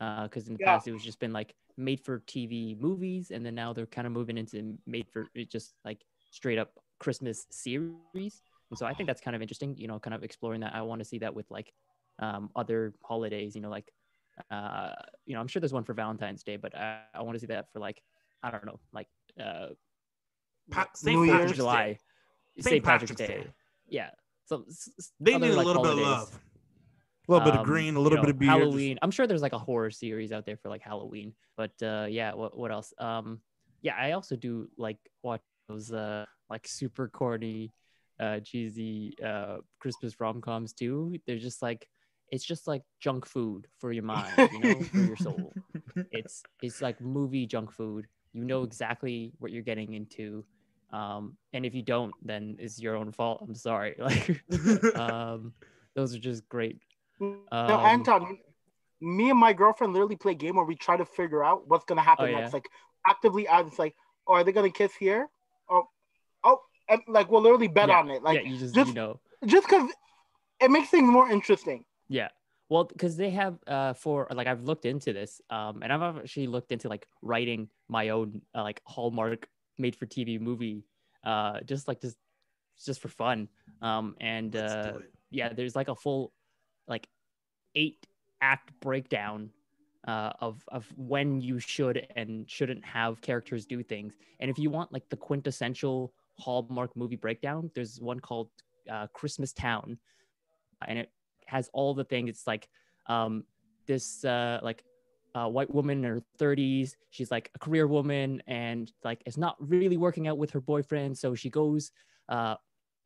Speaker 2: Uh, because in the
Speaker 4: Yeah.
Speaker 2: past it was just been like made for TV movies, and then now they're kind of moving into made for just like straight up Christmas series. And so I think that's kind of interesting. You know, kind of exploring that. I want to see that with like um other holidays. You know, like uh you know i'm sure there's one for valentine's day but i, I want to see that for like i don't know like uh
Speaker 1: Pa-
Speaker 4: New
Speaker 1: St.
Speaker 4: Year's
Speaker 1: Patrick's
Speaker 2: Day. July. St patrick's,
Speaker 1: Patrick's
Speaker 2: day.
Speaker 1: Day.
Speaker 2: yeah so
Speaker 1: They
Speaker 2: other,
Speaker 1: need a
Speaker 2: like,
Speaker 1: little bit of love. A little bit of
Speaker 2: Um,
Speaker 1: green, a
Speaker 2: you
Speaker 1: little
Speaker 2: know,
Speaker 1: bit of beer.
Speaker 2: halloween i'm sure there's like a horror series out there for like halloween but uh yeah what, what else um yeah i also do like watch those uh like super corny uh cheesy uh christmas rom-coms too they're just like it's just like junk food for your mind you know for your soul it's it's like movie junk food you know exactly what you're getting into um and if you don't then it's your own fault i'm sorry like um those are just great
Speaker 4: no,
Speaker 2: Um,
Speaker 4: Anton, me and my girlfriend literally play a game where we try to figure out what's gonna happen
Speaker 2: Oh, yeah?
Speaker 4: next. Like actively, as it's like, oh, are they gonna kiss here? Oh, oh, and like we'll literally bet
Speaker 2: Yeah,
Speaker 4: on it. Like
Speaker 2: yeah you just,
Speaker 4: just
Speaker 2: you know
Speaker 4: just because it makes things more interesting.
Speaker 2: Yeah. Well because they have uh for like i've looked into this um and i've actually looked into like writing my own uh, like hallmark made for tv movie uh just like just just for fun. Um and uh yeah there's like a full like eight act breakdown uh, of of when you should and shouldn't have characters do things. And if you want like the quintessential hallmark movie breakdown there's one called uh, christmas town. And it has all the things it's like um this uh like uh, white woman in her 30s she's like a career woman and like it's not really working out with her boyfriend. So she goes uh,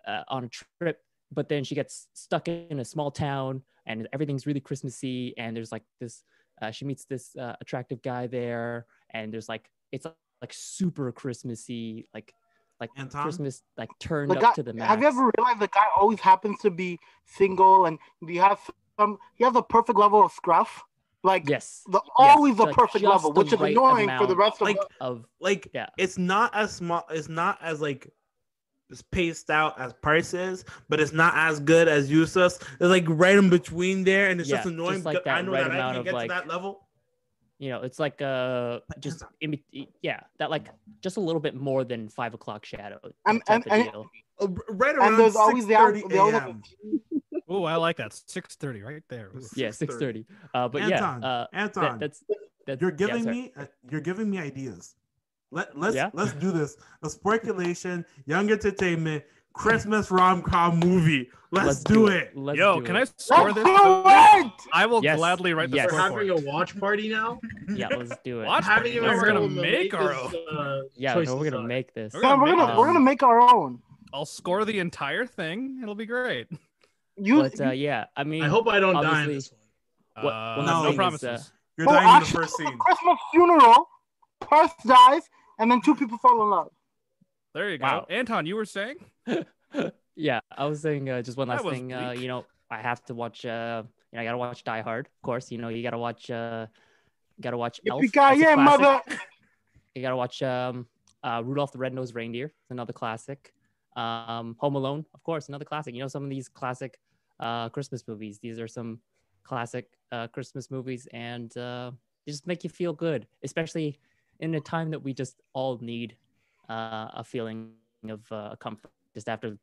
Speaker 2: uh on a trip but then she gets stuck in a small town and everything's really christmassy. And there's like this uh, she meets this uh, attractive guy there. And there's like it's like super christmassy like like
Speaker 1: Anton?
Speaker 2: christmas like turned
Speaker 4: The
Speaker 2: up to the max
Speaker 4: have you ever realized the guy always happens to be single and he has some he has a perfect level of scruff? Like
Speaker 2: yes
Speaker 4: the
Speaker 2: Yes,
Speaker 4: always the
Speaker 2: like
Speaker 4: perfect level,
Speaker 2: the
Speaker 4: which is annoying for the rest of
Speaker 1: Like,
Speaker 2: of
Speaker 1: like
Speaker 2: Yeah.
Speaker 1: it's not as small. It's not as like spaced out as Price is, but it's not as good as Yusuf's. It's like right in between there, and it's just annoying.
Speaker 2: just like
Speaker 1: because I
Speaker 2: that
Speaker 1: know
Speaker 2: right
Speaker 1: that I
Speaker 2: amount
Speaker 1: can
Speaker 2: of,
Speaker 1: get
Speaker 2: like-
Speaker 1: to that level.
Speaker 2: You know it's like uh just
Speaker 1: Anton-
Speaker 2: in, yeah that like just a little bit more than five o'clock shadow
Speaker 4: And-
Speaker 2: type of
Speaker 4: and-
Speaker 2: deal.
Speaker 1: Uh, right around
Speaker 4: And there's always the,
Speaker 1: 6:30
Speaker 4: they always have
Speaker 1: a.m.
Speaker 3: Oh, I like that. Six thirty right there. Ooh.
Speaker 2: yeah 6.30 uh but
Speaker 1: Anton,
Speaker 2: yeah uh
Speaker 1: Anton,
Speaker 2: that, that's that's
Speaker 1: you're giving
Speaker 2: sorry.
Speaker 1: me uh, you're giving me ideas. Let let's
Speaker 2: Yeah?
Speaker 1: let's do this. A Sportculation, young entertainment, Christmas rom com movie. Let's, do, it.
Speaker 2: Let's
Speaker 3: Yo,
Speaker 2: do
Speaker 3: can
Speaker 2: it.
Speaker 3: I score this?
Speaker 4: do!
Speaker 3: I will
Speaker 2: Yes,
Speaker 3: gladly write the
Speaker 2: yes.
Speaker 5: We're having a watch party now.
Speaker 2: Yeah, let's do it.
Speaker 3: Watch party. No, we're gonna make our own.
Speaker 5: uh,
Speaker 2: Yeah, no, we're gonna make this.
Speaker 3: We're gonna
Speaker 4: we're gonna
Speaker 3: make
Speaker 4: we're
Speaker 2: um,
Speaker 4: gonna make our own.
Speaker 3: I'll score the entire thing. It'll be great.
Speaker 4: You,
Speaker 2: But uh, yeah, I mean,
Speaker 5: I hope I don't die in this one.
Speaker 2: What-
Speaker 3: Uh,
Speaker 2: what
Speaker 1: I'm
Speaker 3: no
Speaker 1: saying is,
Speaker 3: promises.
Speaker 2: uh,
Speaker 1: You're
Speaker 4: oh,
Speaker 1: dying in the first scene.
Speaker 4: Christmas funeral, Perth dies, and then two people fall in love.
Speaker 3: there you go.
Speaker 2: Wow.
Speaker 3: Anton, you were saying?
Speaker 2: yeah, I was saying uh, just one last thing. Uh, you know, I have to watch. Uh, you know, I gotta watch Die Hard, of course. You know, you gotta watch. Uh, gotta watch Elf.
Speaker 4: Yippee
Speaker 2: That's a
Speaker 4: yeah, mother.
Speaker 2: You gotta watch um, uh, Rudolph the Red-Nosed Reindeer. It's another classic. Um, Home Alone, of course, another classic. You know, some of these classic uh, Christmas movies. These are some classic uh, Christmas movies, and uh, they just make you feel good, especially in a time that we just all need uh, a feeling of uh, comfort just after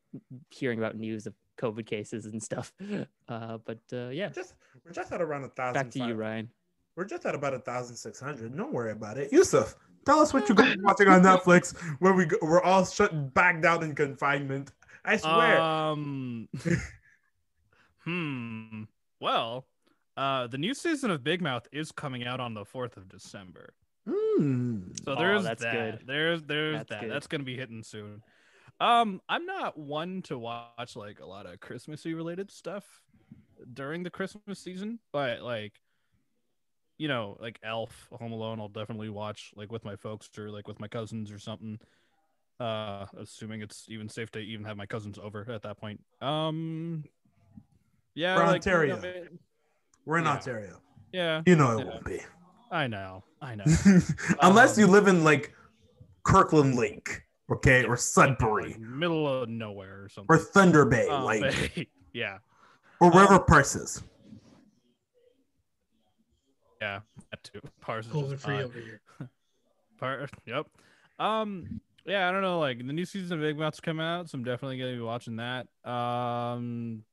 Speaker 2: hearing about news of COVID cases and stuff. Uh, but uh, yeah,
Speaker 1: Just we're just at around a thousand.
Speaker 2: back to you, Ryan.
Speaker 1: We're just at about a thousand six hundred. Don't worry about it. Yusuf, tell us what you're going to be watching on Netflix where we go, we're all shut back down in confinement. I swear.
Speaker 3: Um. hmm. Well, uh, the new season of Big Mouth is coming out on the fourth of December.
Speaker 1: Mm.
Speaker 3: So
Speaker 2: Oh,
Speaker 3: there's
Speaker 2: that's
Speaker 3: that.
Speaker 2: good.
Speaker 3: There's there's
Speaker 2: That's
Speaker 3: that.
Speaker 2: good.
Speaker 3: That's gonna be hitting soon. Um, I'm not one to watch like a lot of Christmassy related stuff during the Christmas season, but like, you know, like Elf, Home Alone, I'll definitely watch like with my folks or like with my cousins or something. Uh, assuming it's even safe to even have my cousins over at that point. Um, yeah,
Speaker 1: For
Speaker 3: like, you know,
Speaker 1: Ontario. We're in
Speaker 3: Yeah.
Speaker 1: Ontario.
Speaker 3: yeah,
Speaker 1: You know it
Speaker 3: Yeah.
Speaker 1: won't be.
Speaker 3: I know, I know.
Speaker 1: Unless
Speaker 3: Um,
Speaker 1: you live in like Kirkland Lake, okay, or Sudbury,
Speaker 3: Like, middle of nowhere or something.
Speaker 1: or Thunder Bay,
Speaker 3: Um,
Speaker 1: like,
Speaker 3: yeah,
Speaker 1: or wherever
Speaker 3: um,
Speaker 1: Purse is.
Speaker 3: yeah, that too. Parse is
Speaker 5: COVID
Speaker 3: just
Speaker 5: free over here.
Speaker 3: Par- yep. Um, yeah, I don't know. Like the new season of Big Mouth's come out, so I'm definitely gonna be watching that. Um,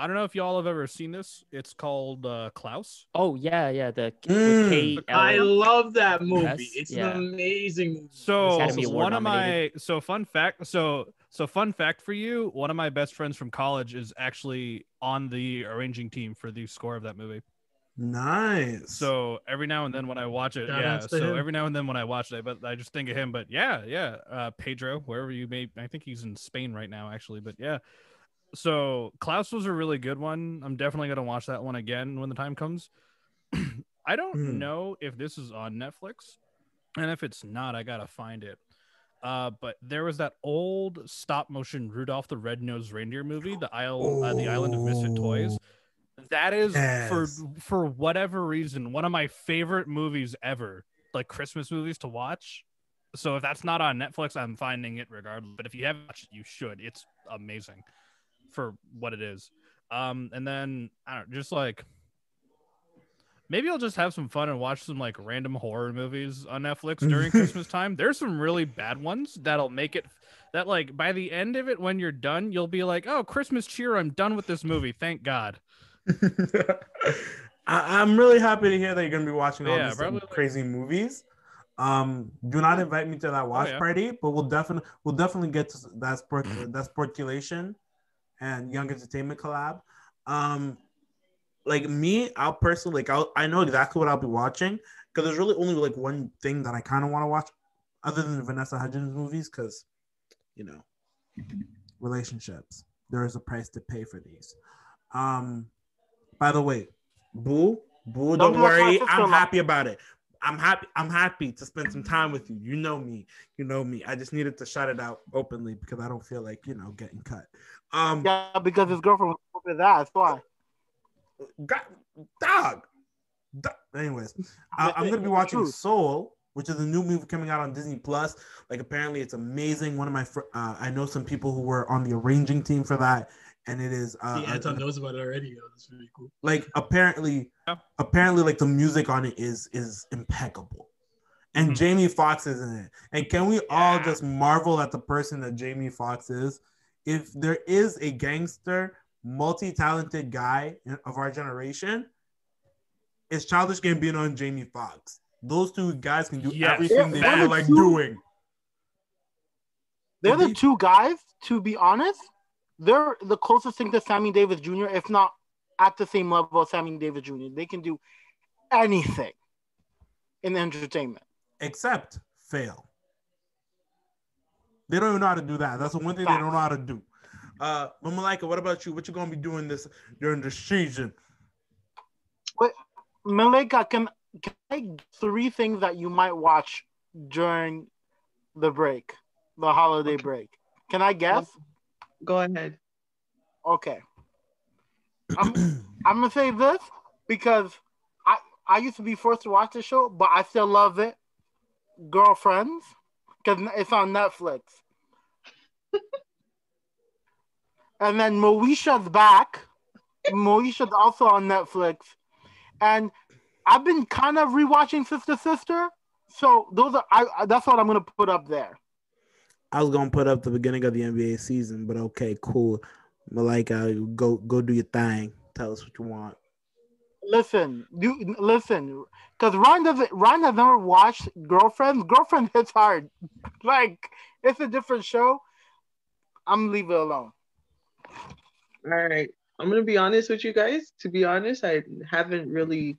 Speaker 3: I don't know if y'all have ever seen this. It's called uh, Klaus.
Speaker 2: Oh yeah, yeah. The with
Speaker 1: Mm.
Speaker 2: K-
Speaker 5: I
Speaker 2: Ellen.
Speaker 5: love that movie.
Speaker 2: Yes,
Speaker 5: it's
Speaker 2: yeah.
Speaker 5: an amazing movie.
Speaker 3: So one of my so fun fact so so fun fact for you. One of my best friends from college is actually on the arranging team for the score of that movie.
Speaker 1: Nice.
Speaker 3: So every now and then when I watch it,
Speaker 5: Shout
Speaker 3: yeah. So
Speaker 5: him.
Speaker 3: every now and then when I watch it, but I just think of him. But yeah, yeah. Uh, Pedro, wherever you may, I think he's in Spain right now, actually. But yeah. So Klaus was a really good one. I'm definitely gonna watch that one again when the time comes. I don't
Speaker 1: Hmm.
Speaker 3: know if this is on Netflix, and if it's not, I gotta find it. Uh, but there was that old stop motion Rudolph the Red-Nosed Reindeer movie, the Isle, uh, the Island of Misfit Toys. That is for for whatever reason one of my favorite movies ever, like Christmas movies to watch. So if that's not on Netflix, I'm finding it regardless. But if you haven't watched it, you should. It's amazing for what it is. Um, and then I don't just like maybe I'll just have some fun and watch some like random horror movies on Netflix during Christmas time. There's some really bad ones that'll make it that like by the end of it when you're done, you'll be like, "Oh, Christmas cheer, I'm done with this movie. Thank God."
Speaker 1: I, I'm really happy to hear that you're gonna be watching all
Speaker 3: Yeah,
Speaker 1: these
Speaker 3: like-
Speaker 1: crazy movies. Um, do not invite me to that watch
Speaker 3: Oh, yeah.
Speaker 1: party, but we'll definitely we'll definitely get to that sport that Sportculation and young entertainment collab. Um, like me, I'll personally like I'll, I know exactly what I'll be watching because there's really only like one thing that I kind of want to watch, other than Vanessa Hudgens movies, because you know, relationships. There is a price to pay for these. Um, by the way, Boo, Boo,
Speaker 4: Don't
Speaker 1: don't,
Speaker 4: do that to
Speaker 1: worry. I'm happy about it. I'm happy. I'm happy to spend some time with you. You know me. You know me. I just needed to shout it out openly because I don't feel like you know getting cut. Um,
Speaker 4: Yeah, because his girlfriend was over that. That's why.
Speaker 1: God, dog. Do- Anyways, I, I'm gonna be watching Soul, which is a new movie coming out on Disney Plus. Like apparently, it's amazing. One of my fr- uh, I know some people who were on the arranging team for that, and it is uh,
Speaker 5: See, Anton knows about it already. Yo. That's really cool.
Speaker 1: like apparently
Speaker 3: Yeah.
Speaker 1: apparently like the music on it is is impeccable and
Speaker 3: Mhm.
Speaker 1: jamie foxx is in it and can we all just marvel at the person that jamie foxx is if there is a gangster multi-talented guy of our generation it's childish gambino and jamie foxx those two guys can do
Speaker 3: Yes.
Speaker 1: everything they
Speaker 3: Yeah,
Speaker 1: feel like
Speaker 4: you-
Speaker 1: doing
Speaker 4: They're the
Speaker 1: They-
Speaker 4: two guys, to be honest, they're the closest thing to Sammy Davis Jr., if not at the same level as Sammy Davis Jr. They can do anything in entertainment.
Speaker 1: except fail. They don't even know how to do that. That's the one thing they don't know how to do. Uh, but Malika, what about you? What you gonna be doing this during the season?
Speaker 4: What, Malika, can, can I three things that you might watch during the break, the holiday break? Can I guess?
Speaker 6: Go ahead.
Speaker 4: Okay. I'm, I'm gonna say this because I I used to be forced to watch the show, but I still love it. Girlfriends, because it's on Netflix. and then Moesha's back. Moesha's also on Netflix, and I've been kind of rewatching Sister Sister. So those are I. That's what I'm gonna put up there.
Speaker 1: I was gonna put up the beginning of the NBA season, but okay, cool. Malika, go go do your thing. Tell us what you want.
Speaker 4: Listen, you listen, because Ryan doesn't. Ryan has never watched Girlfriends. Girlfriend hits hard. Like it's a different show. I'm gonna leave it alone.
Speaker 6: All right. I'm gonna be honest with you guys. To be honest, I haven't really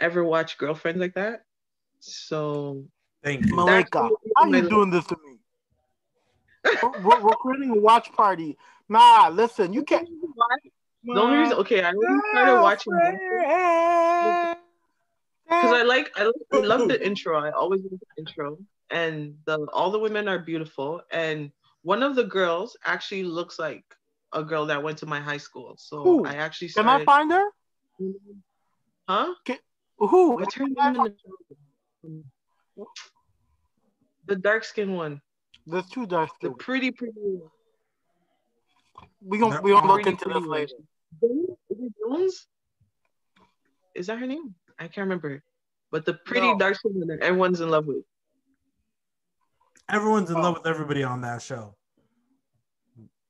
Speaker 6: ever watched girlfriends like that. So
Speaker 1: Thank you.
Speaker 4: Malika, how
Speaker 6: are
Speaker 4: you doing this to me? we're, we're, we're creating a watch party. Nah, listen, you can't.
Speaker 6: the only reason, okay, I only started watching because I like I, like, I love the intro. I always love the intro, and the all the women are beautiful. And one of the girls actually looks like a girl that went to my high school. So
Speaker 4: Who?
Speaker 6: I actually
Speaker 4: Can I
Speaker 6: started.
Speaker 4: find her?
Speaker 6: huh?
Speaker 4: Who?
Speaker 6: Name? in the- The dark skin one,
Speaker 4: There's two dark.
Speaker 6: the pretty pretty. one.
Speaker 4: We gonna we gonna look into this later.
Speaker 6: Jones? Is it Jones? Is that her name? I can't remember. But the pretty
Speaker 4: No.
Speaker 6: dark skin one that everyone's in love with.
Speaker 1: Everyone's in
Speaker 4: Oh.
Speaker 1: love with everybody on that show.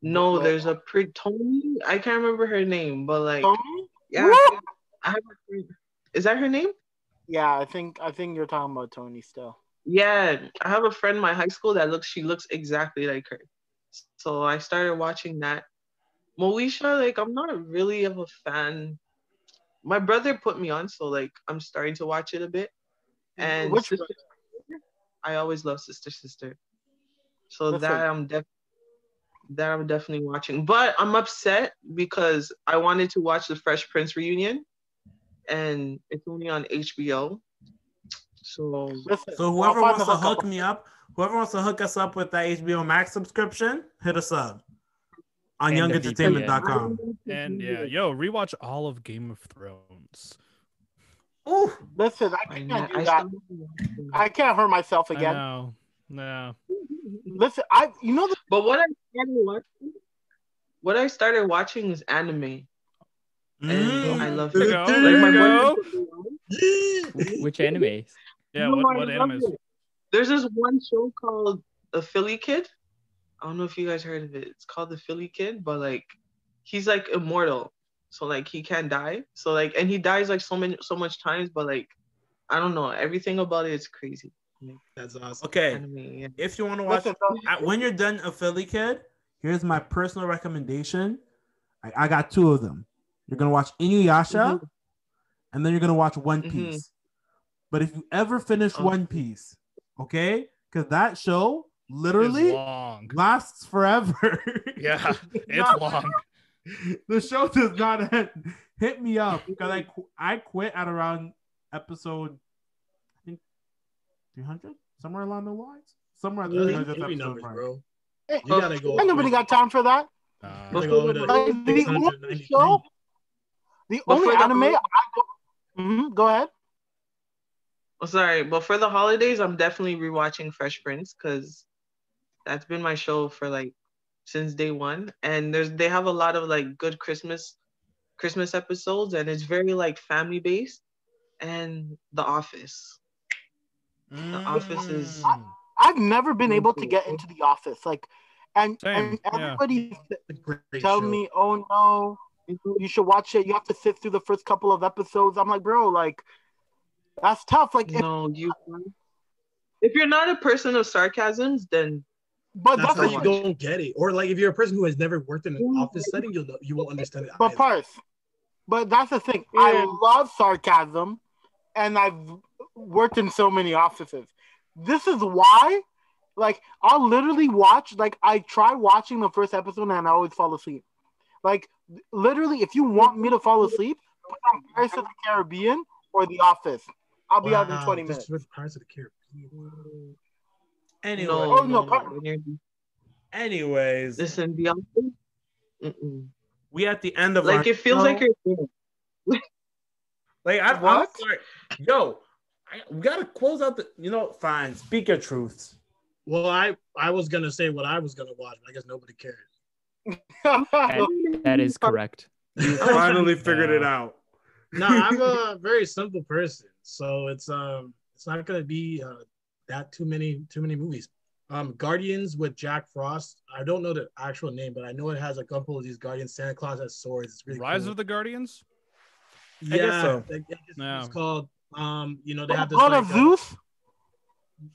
Speaker 6: No,
Speaker 4: But-
Speaker 6: there's a pretty Toni. I can't remember her name, but like
Speaker 4: Toni?
Speaker 6: yeah,
Speaker 4: What?
Speaker 6: I have a friend. Is that her name?
Speaker 4: Yeah, I think I think you're talking about Toni still.
Speaker 6: Yeah, I have a friend in my high school that looks. She looks exactly like her. So I started watching that. Moesha, like I'm not really of a fan. My brother put me on, so like I'm starting to watch it a bit. And
Speaker 4: Which
Speaker 6: Sister, Sister, I always love Sister Sister. So
Speaker 4: Listen.
Speaker 6: that I'm def that I'm definitely watching. But I'm upset because I wanted to watch the Fresh Prince reunion and it's only on HBO. So
Speaker 1: So whoever wants to hook me up, whoever wants to hook us up with that HBO Max subscription, hit us up on
Speaker 2: And the
Speaker 1: youngentertainment.com.
Speaker 3: And yeah, yo, rewatch all of Game of Thrones.
Speaker 1: Oh,
Speaker 4: Listen, I
Speaker 6: I,
Speaker 4: can't
Speaker 6: know,
Speaker 4: do
Speaker 6: I
Speaker 4: that.
Speaker 6: still.
Speaker 4: I can't hurt myself again.
Speaker 3: know. No.
Speaker 4: Listen, I you know the
Speaker 6: But what I started watching, what I started watching is anime, and
Speaker 1: Mm.
Speaker 6: I love
Speaker 3: There
Speaker 6: it.
Speaker 3: you go,
Speaker 6: Like my
Speaker 3: you
Speaker 6: brother
Speaker 3: go.
Speaker 6: put me on.
Speaker 2: Which anime?
Speaker 3: Yeah,
Speaker 6: No,
Speaker 3: what,
Speaker 6: I
Speaker 3: what
Speaker 6: love
Speaker 3: animes?
Speaker 6: it. There's this one show called The Philly Kid. I don't know if you guys heard of it. It's called The Philly Kid, but like he's like immortal. So like he can't die. So like and he dies like so many so much times, but like I don't know. Everything about it is crazy.
Speaker 5: That's awesome.
Speaker 1: okay.
Speaker 6: Anime, yeah.
Speaker 1: If you want to watch,
Speaker 4: listen. though,
Speaker 1: when you're done a Philly kid, here's my personal recommendation. I, I got two of them. You're gonna watch Inuyasha,
Speaker 6: Mhm.
Speaker 1: and then you're gonna watch One
Speaker 6: Mhm.
Speaker 1: Piece. But if you ever finish
Speaker 6: Oh.
Speaker 1: One Piece, okay, because that show
Speaker 3: It's
Speaker 1: literally
Speaker 3: long.
Speaker 1: lasts forever.
Speaker 3: Yeah, it's
Speaker 1: Not-
Speaker 3: long.
Speaker 1: the show does not end. Hit me up because I qu- I quit at around episode I think 300 somewhere along the lines somewhere at the
Speaker 5: Really?
Speaker 1: 300th episode
Speaker 5: numbers,
Speaker 1: mark.
Speaker 5: bro.
Speaker 4: Hey,
Speaker 5: You gotta go.
Speaker 4: ain't nobody got time for that.
Speaker 3: Uh,
Speaker 5: You go to
Speaker 4: Like, the only show, the
Speaker 6: But
Speaker 4: only
Speaker 6: for the
Speaker 4: anime
Speaker 6: whole-
Speaker 4: I go. Mhm, go ahead.
Speaker 6: Oh, sorry, but for the holidays, I'm definitely rewatching Fresh Prince because that's been my show for like since day one. And there's they have a lot of like good Christmas Christmas episodes, and it's very like family based. And The Office.
Speaker 1: The
Speaker 6: Office is-
Speaker 4: I've never been
Speaker 6: Mm,
Speaker 4: able to get into the office. Like, and
Speaker 3: Same,
Speaker 4: and everybody
Speaker 5: It's a great
Speaker 4: tell
Speaker 5: show.
Speaker 4: me, oh no, you should watch it. You have to sit through the first couple of episodes. I'm like, bro, like, that's tough. Like, if-
Speaker 6: No, you. If you're not a person of sarcasms, then
Speaker 4: But
Speaker 5: That's
Speaker 4: that's,
Speaker 5: how you don't get it. Or like if you're a person who has never worked in an office mm-hmm. setting, you'll know, you won't understand it.
Speaker 4: But
Speaker 5: either.
Speaker 4: Parse, but that's the thing.
Speaker 6: Yeah.
Speaker 4: I love sarcasm, and I've worked in so many offices. This is why, like, I'll literally watch. Like, I try watching the first episode, and I always fall asleep. Like, literally, if you want me to fall asleep, put on Pirates of the Caribbean or The Office. I'll be out in
Speaker 5: Wow,
Speaker 4: twenty
Speaker 5: this
Speaker 4: minutes.
Speaker 5: was Pirates of the Caribbean.
Speaker 1: Anyway,
Speaker 6: No,
Speaker 4: Oh, no,
Speaker 6: no,
Speaker 4: Pirates-
Speaker 6: no. When you're-
Speaker 1: anyways,
Speaker 6: Listen, Beyonce. Mm-mm.
Speaker 1: we at the end of
Speaker 6: Like
Speaker 1: our
Speaker 6: it feels
Speaker 1: show.
Speaker 6: like you're.
Speaker 1: like I, I'm sorry. Yo, I, we gotta close out the. You know, fine. Speak your truths.
Speaker 5: Well, I I was gonna say what I was gonna watch, but I guess nobody cared.
Speaker 2: That, that is correct.
Speaker 1: You finally figured it out.
Speaker 5: No, I'm a very simple person, so it's um it's not gonna be uh, that too many too many movies. Um, Guardians with Jack Frost. I don't know the actual name, but I know it has a couple of these Guardians. Santa Claus has swords. It's really
Speaker 3: Rise
Speaker 5: cool.
Speaker 3: of the Guardians.
Speaker 1: I guess
Speaker 5: yeah,
Speaker 1: so.
Speaker 5: I guess it's
Speaker 3: Yeah.
Speaker 5: called. Um, you know they have this
Speaker 4: Blood
Speaker 5: like,
Speaker 4: of
Speaker 5: uh,
Speaker 4: Zeus.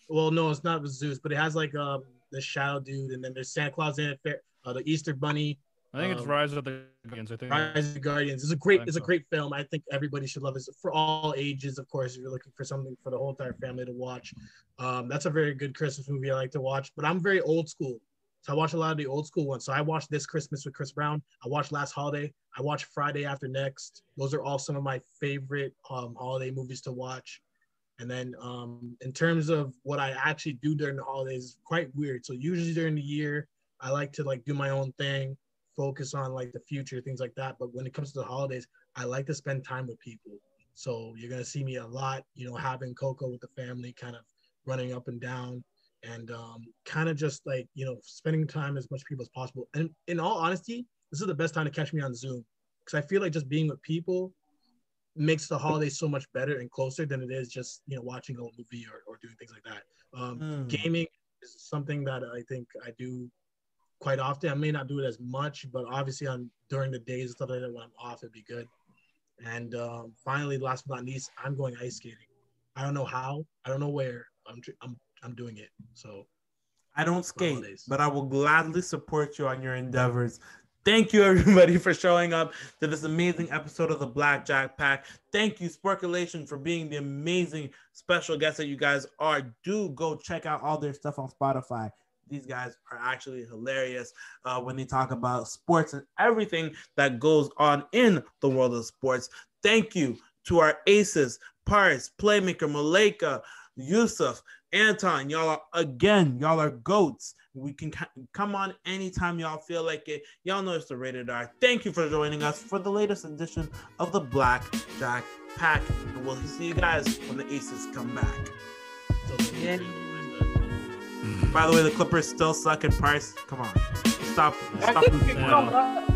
Speaker 5: well, no, it's not with Zeus, but it has like um the Shadow Dude, and then there's Santa Claus in it, uh, the Easter Bunny,
Speaker 3: I think it's
Speaker 5: Um,
Speaker 3: Rise of the Guardians. I think.
Speaker 5: Rise of the Guardians. is a great,
Speaker 3: think
Speaker 5: it's a great film. I think everybody should love it for all ages. Of course, if you're looking for something for the whole entire family to watch, um, that's a very good Christmas movie I like to watch. But I'm very old school, so I watch a lot of the old school ones. So I watched this Christmas with Chris Brown. I watched Last Holiday. I watched Friday After Next. Those are all some of my favorite um, holiday movies to watch. And then um, in terms of what I actually do during the holidays, quite weird. So usually during the year, I like to like do my own thing, focus on like the future, things like that. But when it comes to the holidays, I like to spend time with people. So you're gonna see me a lot, you know, having cocoa with the family, kind of running up and down, and um, kind of just like you know spending time as much people as possible. And in all honesty, this is the best time to catch me on Zoom because I feel like just being with people makes the holidays so much better and closer than it is just you know watching a movie or, or doing things like that. Um,
Speaker 1: Mm.
Speaker 5: Gaming is something that I think I do quite often. I may not do it as much, but obviously on during the days and stuff like that when I'm off, it'd be good. And um, finally, last but not least, I'm going ice skating. I don't know how, I don't know where. I'm I'm I'm doing it. So
Speaker 1: I don't skate,
Speaker 5: holidays.
Speaker 1: but I will gladly support you on your endeavors. Thank you, everybody, for showing up to this amazing episode of the Blackjack Pack. Thank you, Sportculation, for being the amazing special guest that you guys are. Do go check out all their stuff on Spotify. These guys are actually hilarious uh, when they talk about sports and everything that goes on in the world of sports. Thank you to our aces, Paris, Playmaker, Malika, Yusuf, Anton, y'all are again, y'all are goats. We can come on anytime y'all feel like it. Y'all know it's the rated R. Thank you for joining us for the latest edition of the Black Jack Pack. And we'll see you guys when the Aces come back.
Speaker 5: so.
Speaker 1: By the way, the Clippers still suck in price. Come on. Stop. Stop.